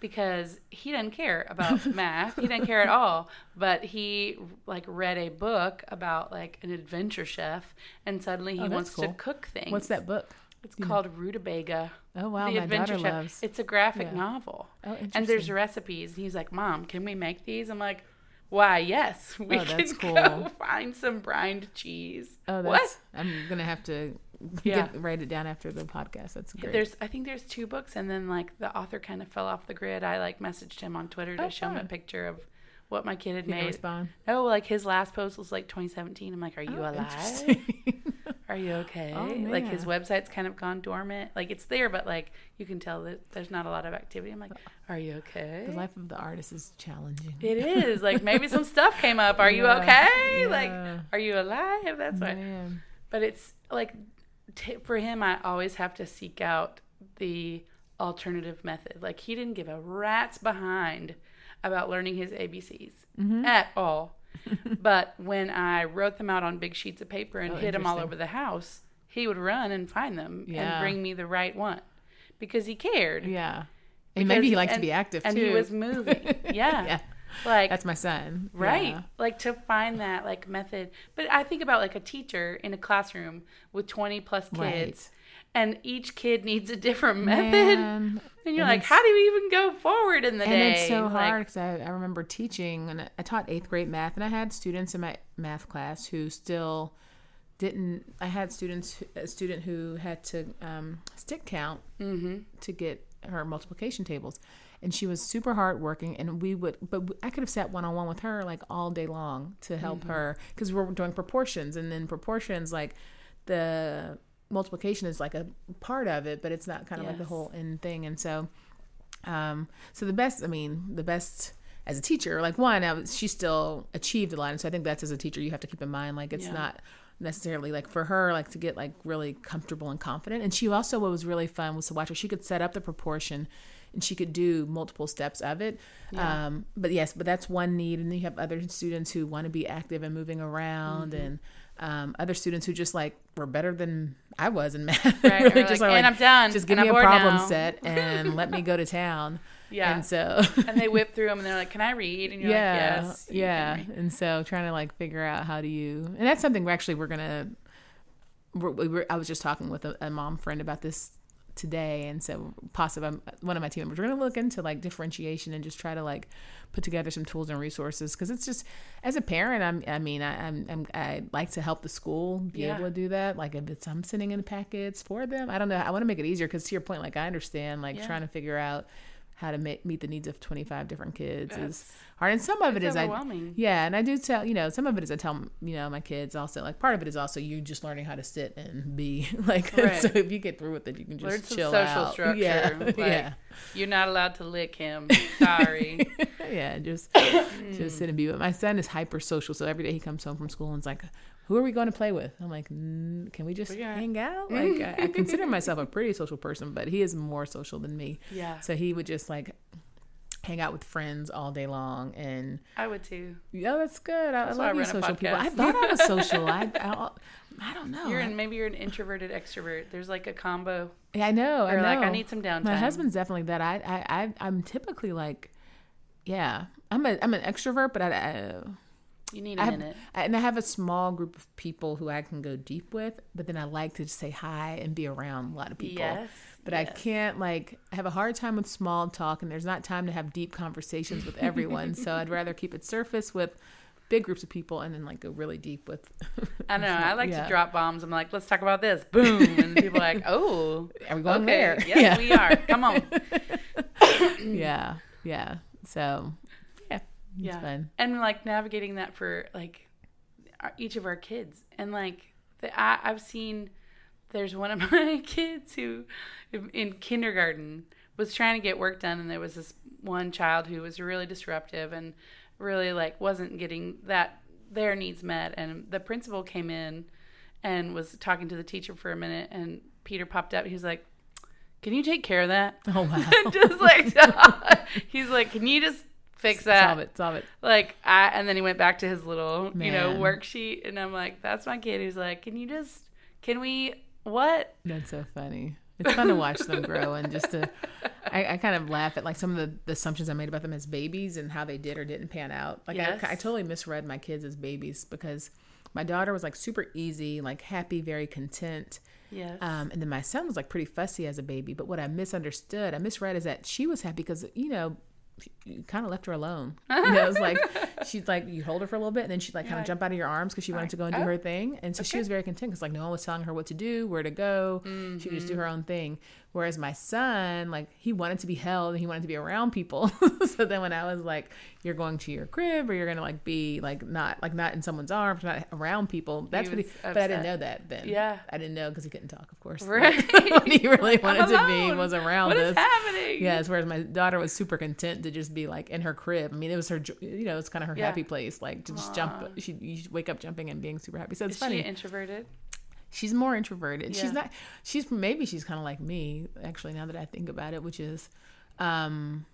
because he doesn't care about math he doesn't care at all but he like read a book about like an adventure chef and suddenly he Oh, wants cool. to cook things What's that book? It's called rutabaga Oh wow, the my adventure daughter chef loves. it's a graphic Yeah. novel Oh, interesting. and there's recipes and he's like mom can we make these i'm like why yes we Oh, that's can cool. go find some brined cheese oh, what. I'm gonna have to Yeah. get, write it down after the podcast. That's great. There's, I think there's two books, and then like the author kind of fell off the grid. I like messaged him on Twitter to Oh, show him a picture of what my kid had He made. respond. No, like his last post was like 2017. I'm like, are you Oh, alive? Are you okay? Oh, like his website's kind of gone dormant. Like it's there, but like you can tell that there's not a lot of activity. I'm like, are you okay? the life of the artist is challenging. It is like maybe some stuff came up. Are you Yeah, okay? Like, are you alive? That's why. Man. But it's like t- for him, I always have to seek out the alternative method. Like he didn't give a rat's behind about learning his ABCs Mm-hmm. at all. but when I wrote them out on big sheets of paper and Oh, hid them all over the house, he would run and find them Yeah. and bring me the right one because he cared. Yeah. And maybe he Because- likes to be active and too. And he was moving. Yeah. yeah. Like That's my son. right Yeah. like to find that like method but i think about like a teacher in a classroom with 20 plus kids Right. And each kid needs a different method Man. and you're and like how do you even go forward in the and day it's so Like, hard because I, I remember teaching and I taught eighth grade math and I had students in my math class who still didn't I had students a student who had to um, stick count mm-hmm. to get her multiplication tables and she was super hardworking and we would but i could have sat one-on-one with her like all day long to help Mm-hmm. her because we were doing proportions and then proportions like the multiplication is like a part of it but it's not kind of like the whole end thing and so um so the best i mean the best as a teacher like one I was, she still achieved a lot and so i think that's as a teacher you have to keep in mind like it's Yeah. not necessarily like for her like to get like really comfortable and confident and she also what was really fun was to watch her she could set up the proportion and she could do multiple steps of it Yeah. um but yes but that's one need and then you have other students who want to be active and moving around Mm-hmm. and um, other students who just like were better than I was in math. Right, really just like, "And I'm done, Just give and me I'm a problem now." set and let me go to town. yeah And so and they whip through them and they're like can i read and you're yeah, like yes yeah. And so trying to like figure out how do you, and that's something we're actually we're gonna. We're, we were, I was just talking with a, a mom friend about this today, and so possibly one of my team members we're gonna look into like differentiation and just try to like put together some tools and resources because it's just as a parent, I'm I mean I, I'm, I'm I like to help the school be Yeah. able to do that. Like if it's I'm sending in packets for them, I don't know. I want to make it easier because to your point, like I understand like Yeah. trying to figure out how to make, meet the needs of 25 different kids is hard and some of it's is I, overwhelming yeah, and I do tell you know some of it is I tell you know my kids also like part of it is also you just learning how to sit and be like Right. so if you get through with it you can just Learn some chill social out. structure. Yeah, Like, yeah, you're not allowed to lick him sorry yeah. Just just sit and be. But my son is hyper social, so every day he comes home from school and it's like, "Who are we going to play with?" I'm like, mm, "Can we just We got- hang out?" Like I, I consider myself a pretty social person, but he is more social than me. yeah So he would just like hang out with friends all day long and i would too Yeah, that's good. I, That's I love you, social people. I thought I was social. I, I, I don't know. You're in, maybe you're an introverted extrovert. There's like a combo. yeah, I know. I Or know. like I need some downtime. My husband's definitely that. I, I, I, I'm typically like, yeah, I'm a, I'm an extrovert, but I, I, You need a I have, minute. And I have a small group of people who I can go deep with. But then I like to just say hi and be around a lot of people. Yes. But I can't like I have a hard time with small talk, and there's not time to have deep conversations with everyone. so I'd rather keep it surface with big groups of people, and then like go really deep with. I know. I like Yeah. to drop bombs. I'm like, let's talk about this. Boom. And people are like, oh. Are we going okay. there? Yes, Yeah. we are. Come on. yeah, yeah. So it's Yeah. fun. And like navigating that for like each of our kids. And like, the, I, I've seen there's one of my kids who in kindergarten was trying to get work done and there was this one child who was really disruptive and really like wasn't getting that their needs met and the principal came in and was talking to the teacher for a minute and Peter popped up he was like can you take care of that Oh wow. just like he's like can you just fix that Solve it. Solve it. like I and then he went back to his little you know worksheet and I'm like that's my kid who's like can you just can we what That's so funny. It's fun to watch them grow and just to. I, I kind of laugh at like some of the, the assumptions I made about them as babies and how they did or didn't pan out. Like Yes. I, I totally misread my kids as babies because my daughter was like super easy, like happy, very content. yes Um, and then my son was like pretty fussy as a baby. But what I misunderstood, I misread is that she was happy because, you know, kind of left her alone. You know, it was like she'd like you hold her for a little bit, and then she'd like kind of like, jump out of your arms because she wanted to go and do oh, her thing. And so she was very content because like no one was telling her what to do, where to go. She would just Mm-hmm. do her own thing. Whereas my son, like, he wanted to be held and he wanted to be around people. so then when I was like, you're going to your crib or you're going to like be like not, like not in someone's arms, not around people. That's what he, was but I didn't know that then. Yeah. I didn't know because he couldn't talk, of course. Right. what he really wanted to be was around What us. is happening? Yes, whereas my daughter was super content to just be like in her crib. I mean, it was her, you know, it's kind of her Yeah. happy place, like to just jump. She you should wake up jumping and being super happy. So it's Is funny. introverted? She's more introverted. Yeah. She's not. She's maybe she's kind of like me actually. Now that I think about it, which is, um,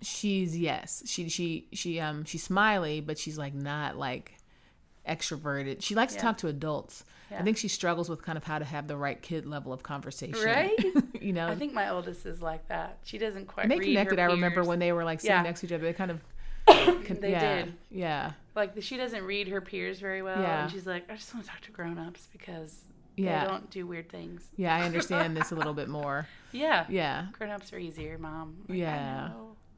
she's yes, she she she um she's smiley, but she's like not like extroverted. She likes Yeah. to talk to adults. I think she struggles with kind of how to have the right kid level of conversation. Right? you know, I think my oldest is like that. She doesn't quite. and they connected. I remember when they were like sitting Yeah. next to each other. They kind of they yeah, did. Yeah. Like she doesn't read her peers very well, Yeah. and she's like, I just want to talk to grown-ups because Yeah. they don't do weird things. Yeah, I understand this a little bit more. Yeah, Yeah. grown-ups are easier, mom. Like, Yeah.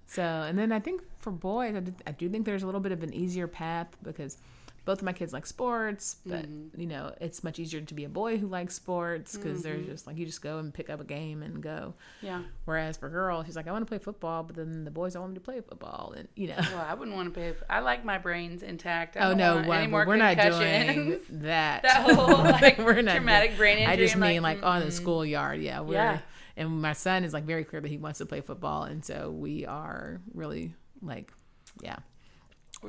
So, and then I think for boys, I do think there's a little bit of an easier path because both of my kids like sports, but Mm-hmm. you know, it's much easier to be a boy who likes sports because Mm-hmm. there's just like you just go and pick up a game and go. Yeah. Whereas for girls, she's like, I want to play football, but then the boys don't want me to play football, and you know. Well, I wouldn't want to pay. I like my brains intact. I Oh don't no, want well, we're not doing that. That whole like We're not traumatic doing- brain injury. I just I'm mean like, on the schoolyard. Yeah, we're, Yeah. And my son is like very clear that he wants to play football, and so we are really like, yeah.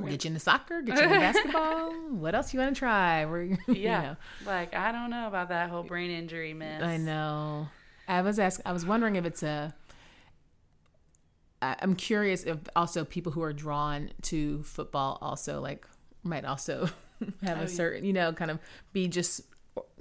We'll get you into soccer, get you into basketball. What else you want to try? We're, you Yeah. know. Like I don't know about that whole brain injury mess. I know. I was ask. I was wondering if it's a. I'm curious if also people who are drawn to football also like might also have Oh, a certain, you know, kind of be just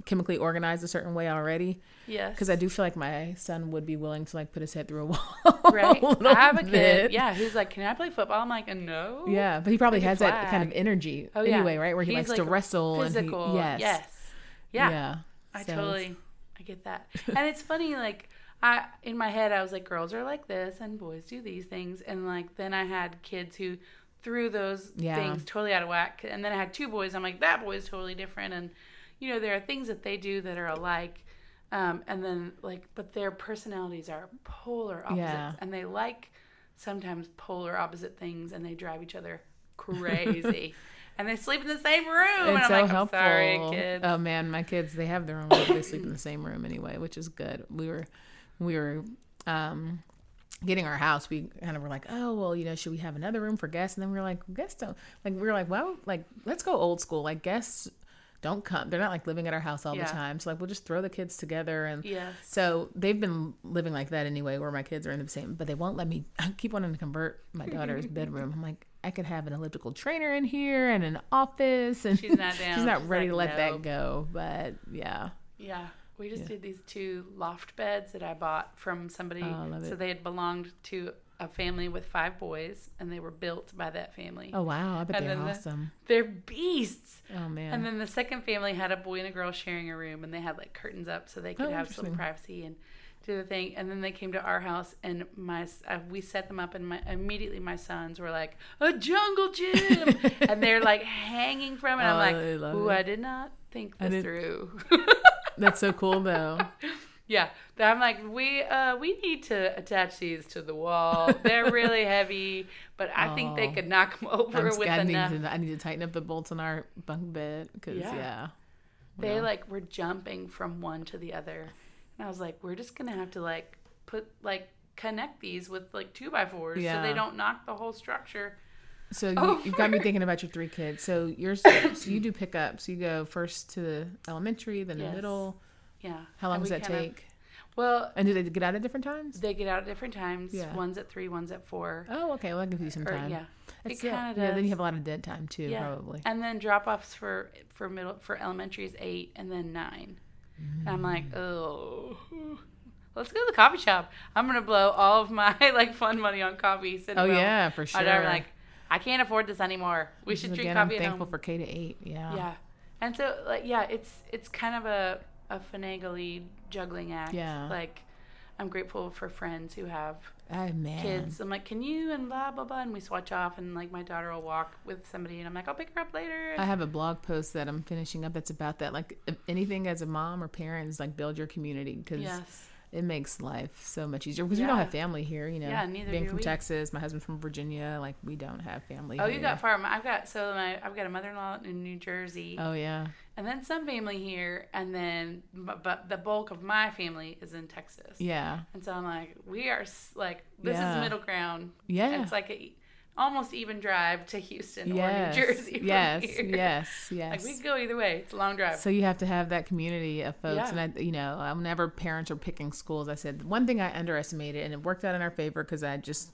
chemically organized a certain way already. Yes. Because I do feel like my son would be willing to like put his head through a wall. Right. a I have a bit. kid. Yeah. Who's like, can I play football? I'm like, no. Yeah, but he probably Like has that kind of energy Oh yeah. anyway, right? Where he He's, likes to wrestle Physical. and he, yes, Yes. Yeah. yeah. I So- totally. I get that. and it's funny. Like I in my head, I was like, girls are like this and boys do these things. And like then I had kids who threw those Yeah. things totally out of whack. And then I had two boys. I'm like, that boy is totally different. And you know, there are things that they do that are alike. Um, and then like, but their personalities are polar opposites, Yeah. and they like sometimes polar opposite things, and they drive each other crazy. and they sleep in the same room. and It's I'm so like, helpful. I'm sorry, kids. Oh man, my kids they have their own room. They sleep in the same room anyway, which is good. We were we were um getting our house, we kind of were like, oh well, you know, should we have another room for guests? And then we were like, guests don't like we were like, well, like let's go old school. Like guests don't come. They're not like living at our house all Yeah. the time. So like we'll just throw the kids together and Yes. so they've been living like that anyway, where my kids are in the same, but they won't let me. I keep wanting to convert my daughter's bedroom. I'm like, I could have an elliptical trainer in here and an office, and She's not down. she's not She's ready like, to let "No." that go. But yeah, Yeah. We just Yeah. did these two loft beds that I bought from somebody. Oh, so it. they had belonged to a family with five boys, and they were built by that family. oh wow, I bet And they're then the- awesome. They're beasts. Oh man, And then the second family had a boy and a girl sharing a room, and they had like curtains up so they could Oh, have some privacy and do the thing. And then they came to our house, and my uh, we set them up, and my immediately my sons were like a jungle gym, and they're like hanging from it. Oh, I'm like, ooh, it. I did not think this through. that's so cool though. Yeah, I'm like, we uh we need to attach these to the wall. They're really heavy, but I think they Oh. could knock them over I'm, with I, need enough. to, I need to tighten up the bolts on our bunk bed because Yeah. yeah, They Yeah. like were jumping from one to the other, and I was like, we're just gonna have to like put like connect these with like two by fours so they don't knock the whole structure. So you, Oh, you've got me thinking about your three kids. So yours, so you do pickups. You go first to the elementary, then Yes. the middle. Yeah. How long does that take? Well, And do they get out at different times? they get out at different times. Yeah. One's at three, one's at four. Oh, okay. Well, that gives you some Or, yeah. That's it yeah. kinda Yeah, then you have a lot of dead time too, Yeah. probably. And then drop offs for for middle for elementary is eight, and then nine. And I'm like, Mm. oh, let's go to the coffee shop. I'm gonna blow all of my like fun money on coffee. Sitting Oh yeah, for sure. I'm like, I can't afford this anymore. We should Again, drink I'm coffee at thankful for K to eight. Yeah. yeah, and so like yeah, it's it's kind of a a finagly juggling act. Yeah. like I'm grateful for friends who have Oh kids. I'm like, can you and blah blah blah, and we swatch off, and like my daughter will walk with somebody, and I'm like, I'll pick her up later. I have a blog post that I'm finishing up that's about that. Like anything as a mom or parents, like build your community because yes, it makes life so much easier because we don't have family here. You know, Yeah, neither being from we. Texas, my husband's from Virginia. Like we don't have family. Oh, here. you got far. I've got so my I've got a mother-in-law in New Jersey, Oh yeah, and then some family here, and then but, but the bulk of my family is in Texas. yeah, And so I'm like, we are like this Yeah. is middle ground. yeah. And it's like a almost even drive to Houston yes, or New Jersey. yes, yes, yes. Like we can go either way. It's a long drive. So you have to have that community of folks, Yeah. and I, you know, um, whenever parents are picking schools, I said one thing I underestimated, and it worked out in our favor because I just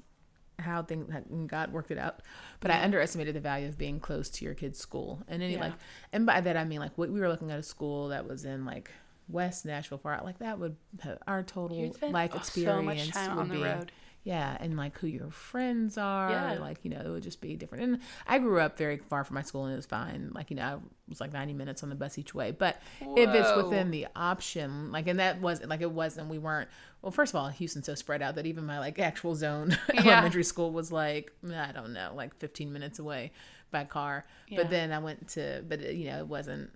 how things God worked it out. But I underestimated the value of being close to your kid's school, and any Yeah. like, and by that I mean like what we were looking at a school that was in like West Nashville, far out, like that would have our total life experience so much time would on the be road. Yeah, and like who your friends are, Yeah. like you know, it would just be different. And I grew up very far from my school, and it was fine. Like you know, I was like ninety minutes on the bus each way. But if it's within the option, like, and that wasn't like it wasn't. We weren't. Well, first of all, Houston's so spread out that even my like actual zone Yeah. elementary school was like I don't know, like fifteen minutes away by car. Yeah. But then I went to, but it, you know, it wasn't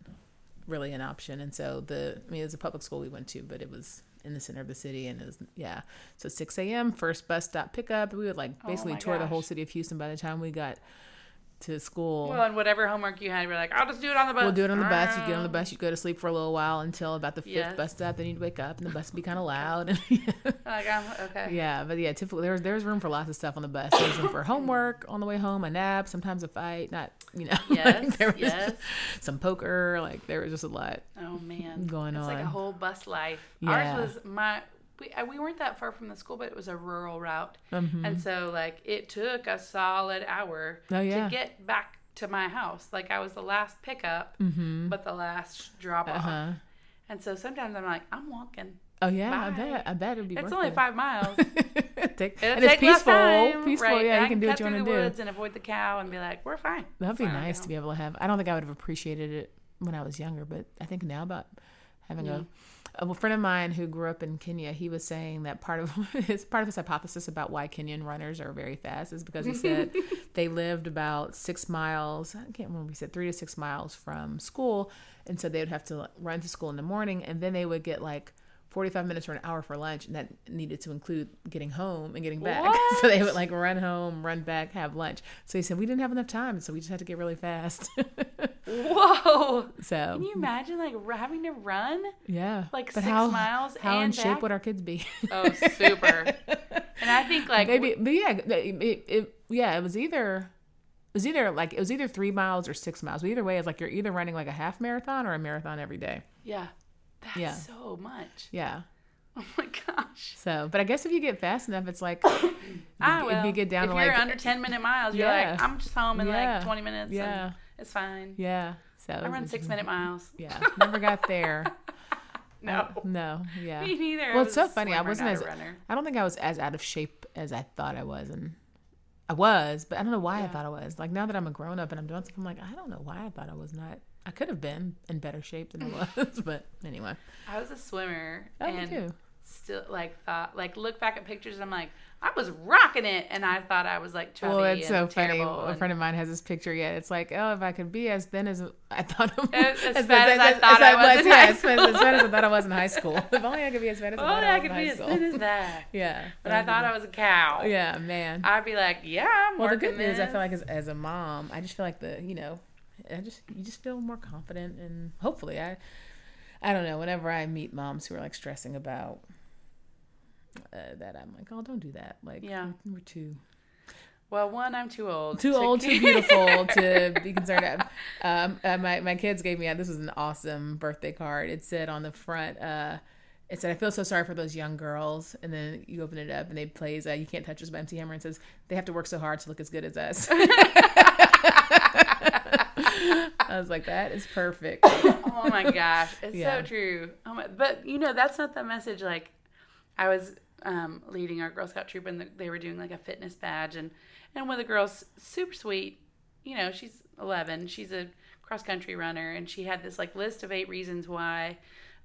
really an option. And so the, I mean, it was a public school we went to, but it was in the center of the city and it was, yeah. So 6 a.m., first bus stop pickup. We would like Oh basically my tour the whole city of Houston by the time we got to school. Well, and whatever homework you had, we're like, I'll just do it on the bus. We'll do it on the bus. You get on the bus, you go to sleep for a little while until about the fifth Yes. bus stop. Then you'd wake up and the bus would be kind of loud. Like, I'm, okay. yeah, but yeah, typically there was there was room for lots of stuff on the bus. There was room for homework on the way home, a nap, sometimes a fight. Not you know, Yes, like, yes. some poker. Like there was just a lot. Oh man, Going it's like a whole bus life. Yeah. Ours was my. We, uh, we weren't that far from the school, but it was a rural route, Mhm. and so like it took a solid hour Oh, yeah. to get back to my house. Like I was the last pickup, Mm-hmm. but the last drop off. huh. And so sometimes I'm like, I'm walking. Oh yeah, I bet. I bet it'd be. It's only it. five miles. Take, and it's peaceful. time, peaceful. right? Yeah, And you can do what you want to do. woods and avoid the cow and be like, we're fine. That'd be Fine, nice to be able to have. I don't think I would have appreciated it when I was younger, but I think now about having Yeah. a. A friend of mine who grew up in Kenya, he was saying that part of his part of his hypothesis about why Kenyan runners are very fast is because he said they lived about six miles. I can't remember. He said three to six miles from school, and so they would have to run to school in the morning, and then they would get like. 45 minutes or an hour for lunch, and that needed to include getting home and getting back. so they would like run home, run back, have lunch. So he said, We didn't have enough time, so we just had to get really fast. Whoa! so, Can you imagine like having to run yeah. like But six how, miles How in and shape would our kids be? Oh, super. and I think like Maybe, but yeah, it, it, it, yeah, it was either. It was either like it was either three miles or six miles. But either way, it's like you're either running like a half marathon or a marathon every day. yeah, that's Yeah. so much. Yeah. Oh my gosh. So, but I guess if you get fast enough, it's like Ah, if well, you get down if to you're like under ten minute miles, you're Yeah. like, I'm just home in Yeah. like twenty minutes. yeah, and it's fine. yeah. So I run six minute miles. Yeah, never got there. No, No, yeah. me neither. Well, it's so funny. I wasn't as runner. I don't think I was as out of shape as I thought I was, and I was, but I don't know why I thought I was. Like now that I'm a grown up and I'm doing stuff, I'm like, I don't know why I thought I was not. I could have been in better shape than I was, but anyway. I was a swimmer Oh, me and too. still like thought like look back at pictures. I'm like, I was rocking it, and I thought I was like chubby Well, it's so funny. terrible A friend of mine has this picture. Yeah, it's like, oh, if I could be as thin as I thought, I As- as fat as I thought I was in yeah, high as fat as fat as I thought I was in high school. If only I could be as fat as I thought I I could be as thin as that. yeah, But I thought I was a cow. Yeah, man. I'd be like, yeah, I'm Well, the good news, I feel like, as, as a mom, I just feel like the, you know, I just you just feel more confident, and hopefully, I, I don't know. Whenever I meet moms who are like stressing about uh, that, I'm like, oh, don't do that. Like, Yeah. we're, we're too Well, one, I'm too old. too to old, too beautiful to be concerned. Um, uh, my my kids gave me this was an awesome birthday card. It said on the front. Uh, it said, "I feel so sorry for those young girls," and then you open it up and they plays uh, "You Can't Touch Us" by MC Hammer and says they have to work so hard to look as good as us. I was like, "That is perfect." oh my gosh, it's Yeah. so true. Oh my, but you know, that's not the message. Like, I was um, leading our Girl Scout troop, and the, they were doing like a fitness badge, and and one of the girls, super sweet. You know, she's 11. She's a cross country runner, and she had this like list of eight reasons why.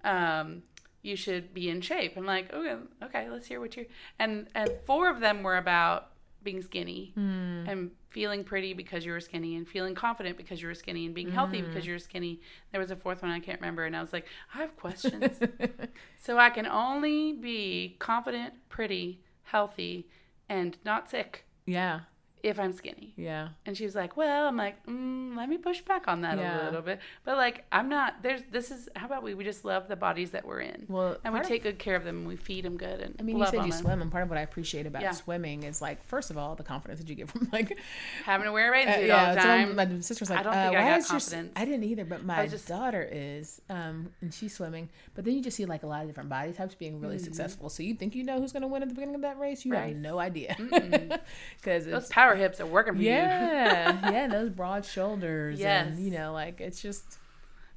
Um, you should be in shape. I'm like, okay, okay, let's hear what you're. And and four of them were about being skinny Mm. and feeling pretty because you were skinny and feeling confident because you were skinny and being healthy Mm. because you were skinny. There was a fourth one I can't remember and I was like, I have questions. so I can only be confident, pretty, healthy, and not sick yeah, if I'm skinny. yeah. And she was like, "Well, I'm like, mm, let me push back on that Yeah. a little bit." But like, I'm not. There's. This is. How about we? We just love the bodies that we're in, Well, and we part of- take good care of them. and We feed them good, and I mean, you said you them. swim, and part of what I appreciate about Yeah. swimming is like, first of all, the confidence that you get from like, Having to wear a bathing uh, suit all the time. my sister was like, I don't uh, think I why got is your s-" confidence. I didn't either, but my just- daughter is, um, and she's swimming. But then you just see like a lot of different body types being really successful. So you think you know who's going to win at the beginning of that race? You Mm-hmm. Right. have no idea, because it's power hips are working for you. yeah, yeah, those broad shoulders. Yes. and, you know, like it's just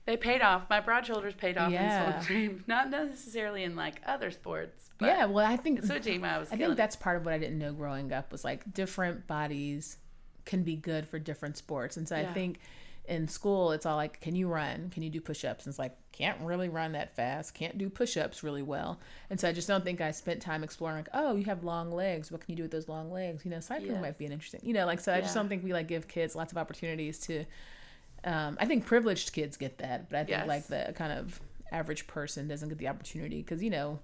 They paid off. My broad shoulders paid off Yeah. in swim not necessarily in like other sports. But yeah. Well, I think team, I was. I think that's part of what I didn't know growing up was like different bodies can be good for different sports. And so I think in school it's all like, can you run? Can you do push ups? And it's like, can't really run that fast, can't do push ups really well. And so I just don't think I spent time exploring like, oh, you have long legs. What can you do with those long legs? You know, cycling Yes. might be an interesting you know, like so I just don't think we like give kids lots of opportunities to um, I think privileged kids get that, but I think Yes. like the kind of average person doesn't get the opportunity because you know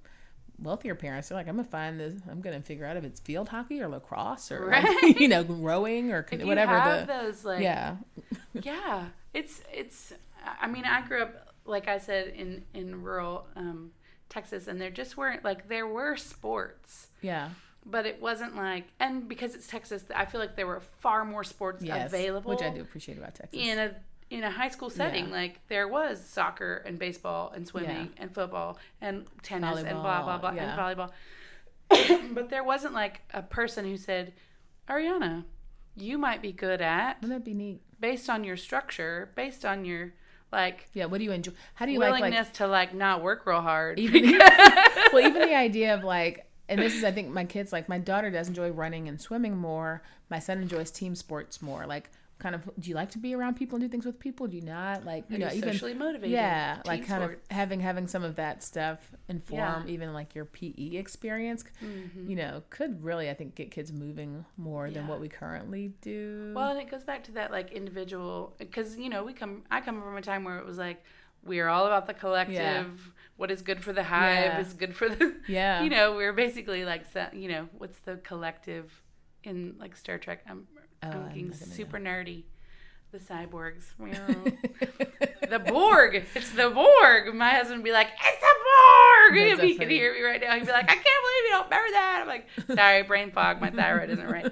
wealthier parents are like, I'm gonna find this. I'm gonna figure out if it's field hockey or lacrosse or like, you know rowing or if you whatever. have the those like yeah, yeah it's it's i mean i grew up like i said in in rural um texas and there just weren't like there were sports yeah, but it wasn't like and because it's texas i feel like there were far more sports yes, available which I do appreciate about Texas. in a in a high school setting Yeah. like there was soccer and baseball and swimming and football and tennis and blah blah Volleyball, blah yeah. and volleyball but there wasn't like a person who said ariana you might be good at Wouldn't that be neat? Based on your structure, based on your like Yeah, what do you enjoy? How do you like willingness like to like not work real hard. even well even the idea of like and this is I think my kids like my daughter does enjoy running and swimming more. My son enjoys team sports more. Like kind of do you like to be around people and do things with people? Do you not like you Are know you even socially motivated. yeah like Team kind sports. of having having some of that stuff inform Yeah. even like your PE experience. Mm-hmm. You know could really I think get kids moving more than what we currently do. Well, and it goes back to that like individual because you know we come. I come from a time where it was like we are all about the collective. Yeah. What is good for the hive Yeah. is good for the. yeah, You know, we're basically like you know what's the collective in like Star Trek. I'm Oh, I'm getting not know. super nerdy. The cyborgs. the Borg. It's the Borg. My husband would be like, "It's the Borg." That's if he could hear me right now, he'd be like, "I can't believe you don't remember that." I'm like, "Sorry, brain fog. My thyroid isn't right."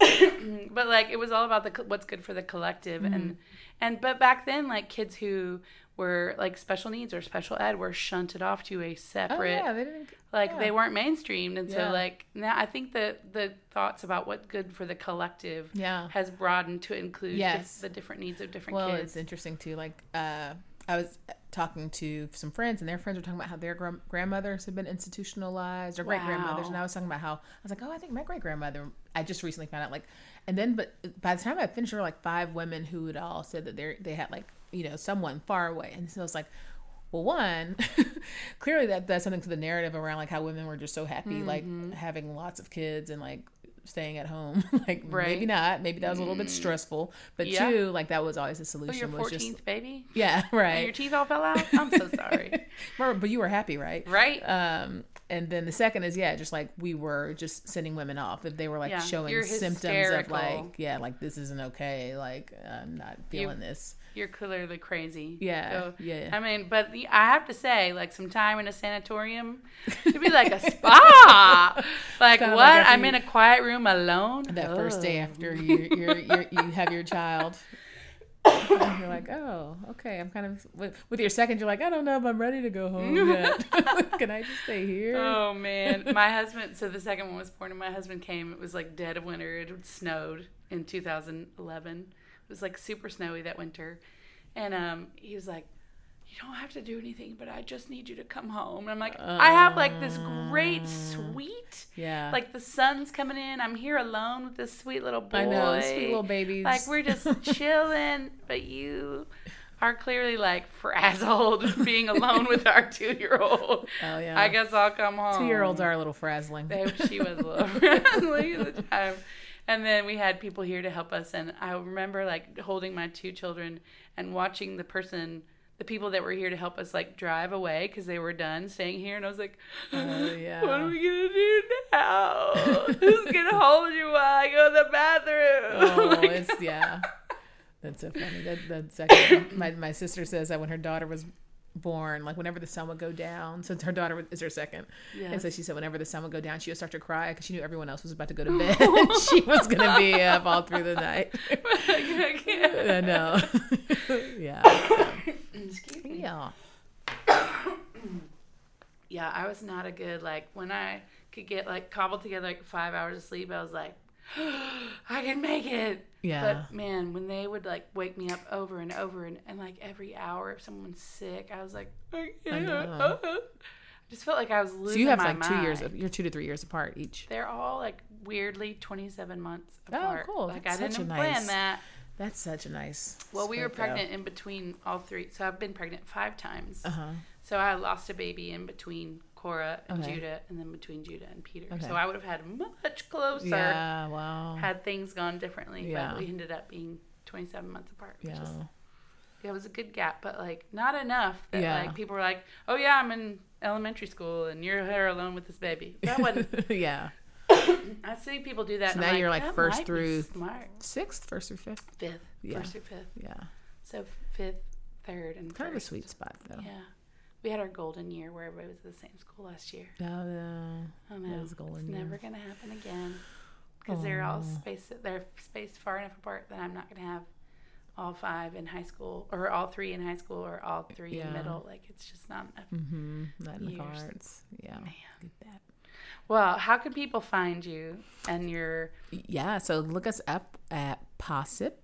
but like, it was all about the what's good for the collective, Mm-hmm. and and but back then, like kids who were like special needs or special ed were shunted off to a oh separate yeah, they didn't. Like Yeah. they weren't mainstreamed and so Yeah. like now i think that the thoughts about what's good for the collective Yeah. has broadened to include Yes. the different needs of different Well, kids it's interesting too. Like, uh, I was talking to some friends, and their friends were talking about how their gra- grandmothers have been institutionalized, or great grandmothers, and I was talking about how I was like, oh, I think my great grandmother. I just recently found out, like, and then, but by the time I finished, there were like five women who had all said that they they had like you know someone far away, and so I was like. Well, one, clearly that does something to the narrative around like how women were just so happy, like having lots of kids and like staying at home. like Right. maybe not, maybe that was a little bit stressful, but Yeah. two, like that was always the oh solution. your was 14th just baby yeah, right. and your teeth all fell out i'm so sorry but you were happy, right? right Um, and then the second is yeah, just like we were just sending women off if they were like Yeah, showing symptoms of like yeah, like this isn't okay, like I'm not feeling this. You're clearly crazy Yeah, So, yeah. i mean but the, i have to say like some time in a sanatorium should be like a spa like what like i'm you- in a quiet room alone that first day after you you're, you're, you have your child. And you're like, oh, okay. I'm kind of with, with your second. You're like, I don't know if I'm ready to go home yet. Can I just stay here? Oh man, my husband. So the second one was born, and my husband came. It was like dead of winter. It snowed in 2011. It was like super snowy that winter, and um, he was like, "You don't have to do anything, but I just need you to come home." And I'm like, "I have like this great suite. yeah. Like the sun's coming in. I'm here alone with this sweet little boy. I know, sweet little babies. Like we're just chilling, but you." are clearly like frazzled being alone with our two year old. Oh yeah. I guess I'll come home. two year olds are a little frazzling. They, she was a little frazzling at the time. And then we had people here to help us. And I remember like holding my two children and watching the person, the people that were here to help us like drive away because they were done staying here. And I was like, Oh, yeah. what are we going to do now? Who's going to hold you while I go to the bathroom? Oh, it's yeah. That's so funny. That that's actually, my my sister says that when her daughter was born, like whenever the sun would go down, since her daughter is her second, and so she said whenever the sun would go down, she would start to cry because she knew everyone else was about to go to bed. she was gonna be up all through the night. I know. yeah. Excuse me. Yeah. yeah, I was not a good like when I could get like cobbled together like five hours of sleep. I was like, I can make it. Yeah. But man, when they would like wake me up over and over and, and like every hour if someone's sick, I was like, I can't. know. I just felt like I was losing So you have like two years. Of, you're two to three years apart each. They're all like weirdly 27 months Oh, cool. Like That's I such a didn't nice- plan that. That's such a nice. Well, we were pregnant in between all three. So I've been pregnant five times. Uh huh. So I lost a baby in between Cora and Okay. Judah, and then between Judah and Peter. Okay. So I would have had much closer Yeah. Wow. had things gone differently. Yeah. But we ended up being 27 months apart. Which yeah. is, it was a good gap, but like not enough that Yeah. like people were like, "Oh yeah, I'm in elementary school, and you're here alone with this baby." That wasn't. yeah. I see people do that. So I'm now you're, like, "That first through- smart Sixth, first or fifth. fifth, Yeah. first through fifth. Yeah. So fifth, third, and Kind of a sweet spot though. Yeah. We had our golden year where everybody was at the same school last year. Oh. Oh no, is golden it's year. never gonna happen again because they're all spaced. They're spaced far enough apart that I'm not gonna have all five in high school, or all three in high school, or all three in middle. Like it's just not enough. Mm-hmm. Not in the cards. Yeah. Man. Get that. Well, how can people find you and your? Yeah. So look us up at Possip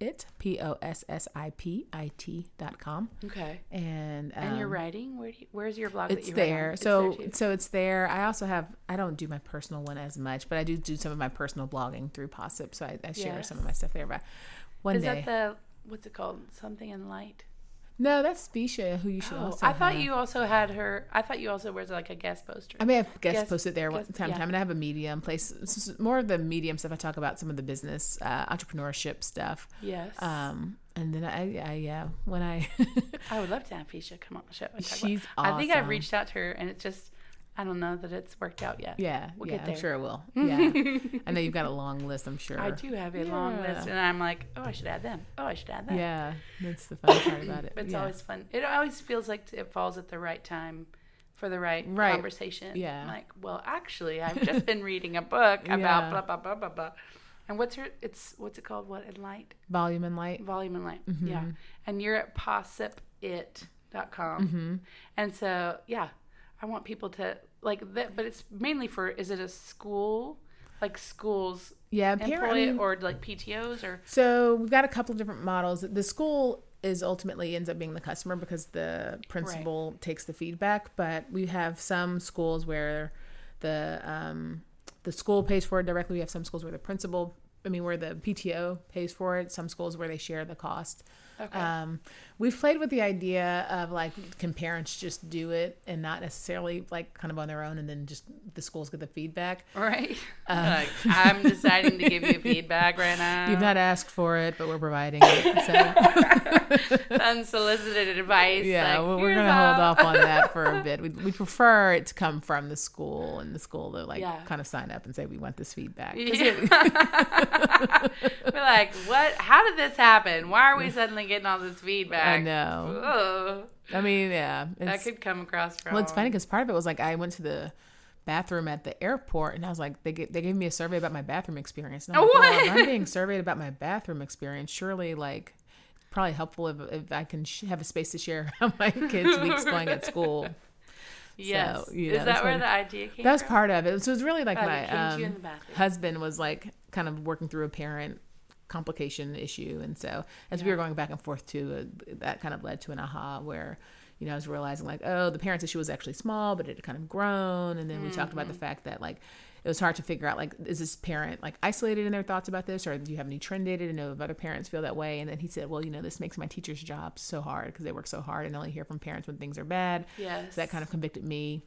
it p o s s i p i t dot com Okay. and um, And your writing, where do you, where's your blog? that it's you there. It's So there so it's there. I also have. I don't do my personal one as much, but I do do some of my personal blogging through Possip. So I, I share some of my stuff there. But one is day, that the what's it called? Something in light. No, that's Bisha, who you should Oh, also. I thought have. you also had her. I thought you also was like a guest poster. I may have guest Guest- posted there one time, yeah. time, and I have a medium place. More of the medium stuff. I talk about some of the business, uh, entrepreneurship stuff. yes. Um, and then I, I yeah, when I, I would love to have Fisha come on the show. And talk She's about, I think I've reached out to her, and it's just I don't know that it's worked out yet. yeah, We'll yeah, get I'm there. sure it will. Yeah, I know you've got a long list. I'm sure. I do have a long list, and I'm like, oh, I should add them. Oh, I should add that. Yeah, that's the fun part about it. But it's yeah. always fun. It always feels like it falls at the right time for the right, Right. conversation. Yeah. I'm like, well, actually, I've just been reading a book about Yeah. blah blah blah blah blah. And what's her? It's what's it called? What in light? volume and light. Volume and light. Mm-hmm. Yeah. And you're at possipit.com. Mm-hmm. And so, yeah, I want people to like that, but it's mainly for is it a school? Like schools Yeah, employ. I mean, or like PTOs or So we've got a couple of different models. The school is ultimately ends up being the customer because the principal takes the feedback. But we have some schools where the um, the school pays for it directly. We have some schools where the principal, I mean, where the PTO pays for it. Some schools where they share the cost. Okay. Um, we've played with the idea of like, can parents just do it and not necessarily like kind of on their own, and then just the schools get the feedback. right? like, I'm deciding to give you feedback right now. You've not asked for it, but we're providing it. So. unsolicited advice. Yeah, like, well, we're gonna hold off on that for a bit. We we prefer it to come from the school and the school to like Yeah. kind of sign up and say we want this feedback. Yeah. it- We're like, what? How did this happen? Why are we suddenly getting all this feedback? I know. Ugh. I mean, yeah. that could come across wrong. well, it's funny because part of it was like I went to the bathroom at the airport and I was like, they gave, they gave me a survey about my bathroom experience. And I'm like, well, if What? I'm being surveyed about my bathroom experience, surely like probably helpful if, if I can sh- have a space to share how my kids' weeks going at school. Yes. So, you Is that where what- the idea came That was from? part of it. So it was really like Oh, my came to you in um, husband was like kind of working through a parent complication issue. And so as we were going back and forth too, uh, that kind of led to an aha where, you know, I was realizing like, oh, the parents issue was actually small, but it had kind of grown. And then we talked about the fact that like it was hard to figure out like is this parent like isolated in their thoughts about this or do you have any trend data to know if other parents feel that way and then he said well you know this makes my teacher's job so hard because they work so hard and only hear from parents when things are bad Yes. so that kind of convicted me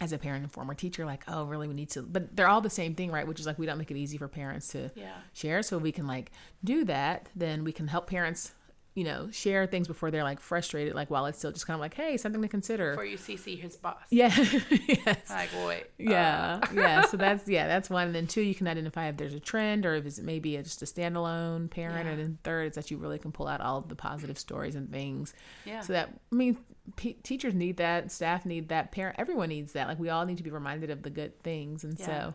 as a parent and former teacher like oh really we need to but they're all the same thing right? Which is like we don't make it easy for parents to Yeah. share. So we can like do that then we can help parents you know share things before they're like frustrated like while it's still just kind of like hey something to consider. Before you CC his boss. yeah. Yes. Like, wait. yeah. Uh. Yeah. So that's yeah that's one. And then two you can identify if there's a trend or if it's maybe a, just a standalone parent. Yeah. and then third is that you really can pull out all of the positive stories and things. Yeah. so that i mean p- teachers need that staff need that parent everyone needs that like we all need to be reminded of the good things and Yeah. so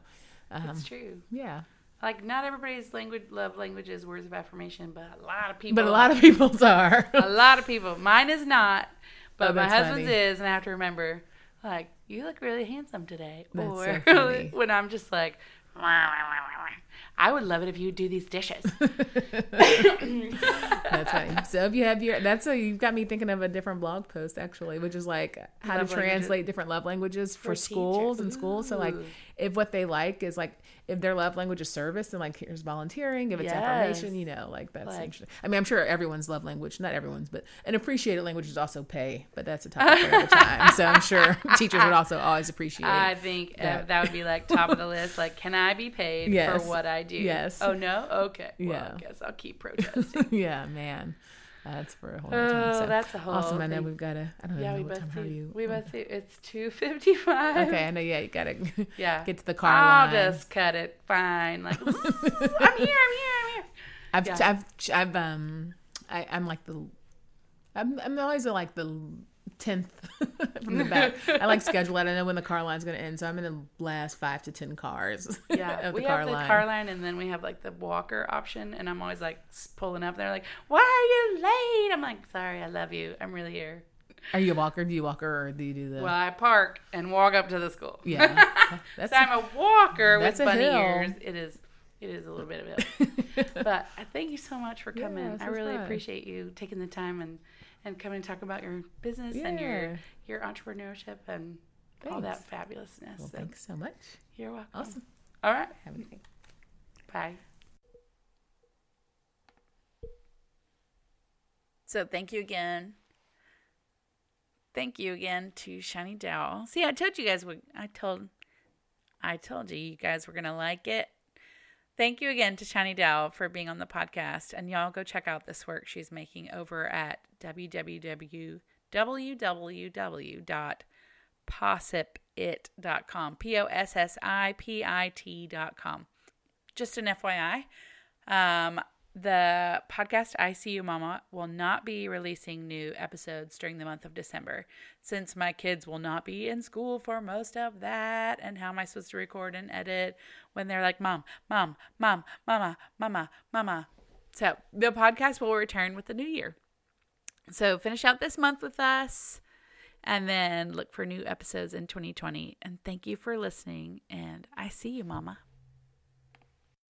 um, it's true. yeah Like, not everybody's language, love language is words of affirmation, but a lot of people. but a lot of people's are a lot of people. Mine is not, but Oh, my husband's funny. is, and I have to remember, like, you look really handsome today. That's or so when I'm just like, I would love it if you do these dishes. That's funny. So if you have your, that's so you've got me thinking of a different blog post actually, which is like how Love to languages. translate different love languages for, For schools teacher- and schools. So like, if what they like is like if their love language is service, then like here's volunteering. If it's Yes. affirmation, you know, like that's Like- interesting. I mean, I'm sure everyone's love language, not everyone's, but an appreciated language is also pay, but that's a topic for another time. So I'm sure teachers would also always appreciate. I think uh, that. that would be like top of the list. Like, can I be paid Yes. for what I do? Yes. Oh no. Okay. Well, Yeah. I guess I'll keep protesting. yeah, man. That's for a whole other time. oh, So that's a whole. awesome. I know we've got to. I don't Yeah, know we what time. both How are do. you? We both do. It's two fifty five. Okay, I know. Yeah, you gotta Yeah. get to the car I'll line. just cut it. Fine. Like, I'm here. I'm here. I'm here. I've, yeah. I've, I've, um, I, I'm like the, I'm, I'm always like the tenth from the back. I like schedule it. I know when the car line's gonna end, so I'm in the last five to ten cars. Yeah, of we the car have the line. car line, and then we have like the walker option, and I'm always like pulling up. They're like, "Why are you late?" I'm like, "Sorry, I love you. I'm really here." Are you a walker? Do you walker or do you do the? Well, I park and walk up to the school. yeah, that's so I'm a walker with bunny hill. ears. It is. It is a little bit of it. but uh, thank you so much for coming. this I really fun. appreciate you taking the time and and coming and talk about your business and your your entrepreneurship and all that fabulousness. Well, So thanks so much. you're welcome. Awesome. All right. Have a good day. Bye. So thank you again. Thank you again to Shani Dowell. See, I told you guys what I told I told you you guys were gonna like it. Thank you again to Shani Dow for being on the podcast. And y'all go check out this work she's making over at www.possipit.com. P O S S I P I T.com. Just an FYI. Um, the podcast I See You Mama will not be releasing new episodes during the month of December since my kids will not be in school for most of that. And how am I supposed to record and edit when they're like, Mom, Mom, Mom, Mama, Mama, Mama? So the podcast will return with the new year. So finish out this month with us and then look for new episodes in 2020. And thank you for listening. And I see you, Mama.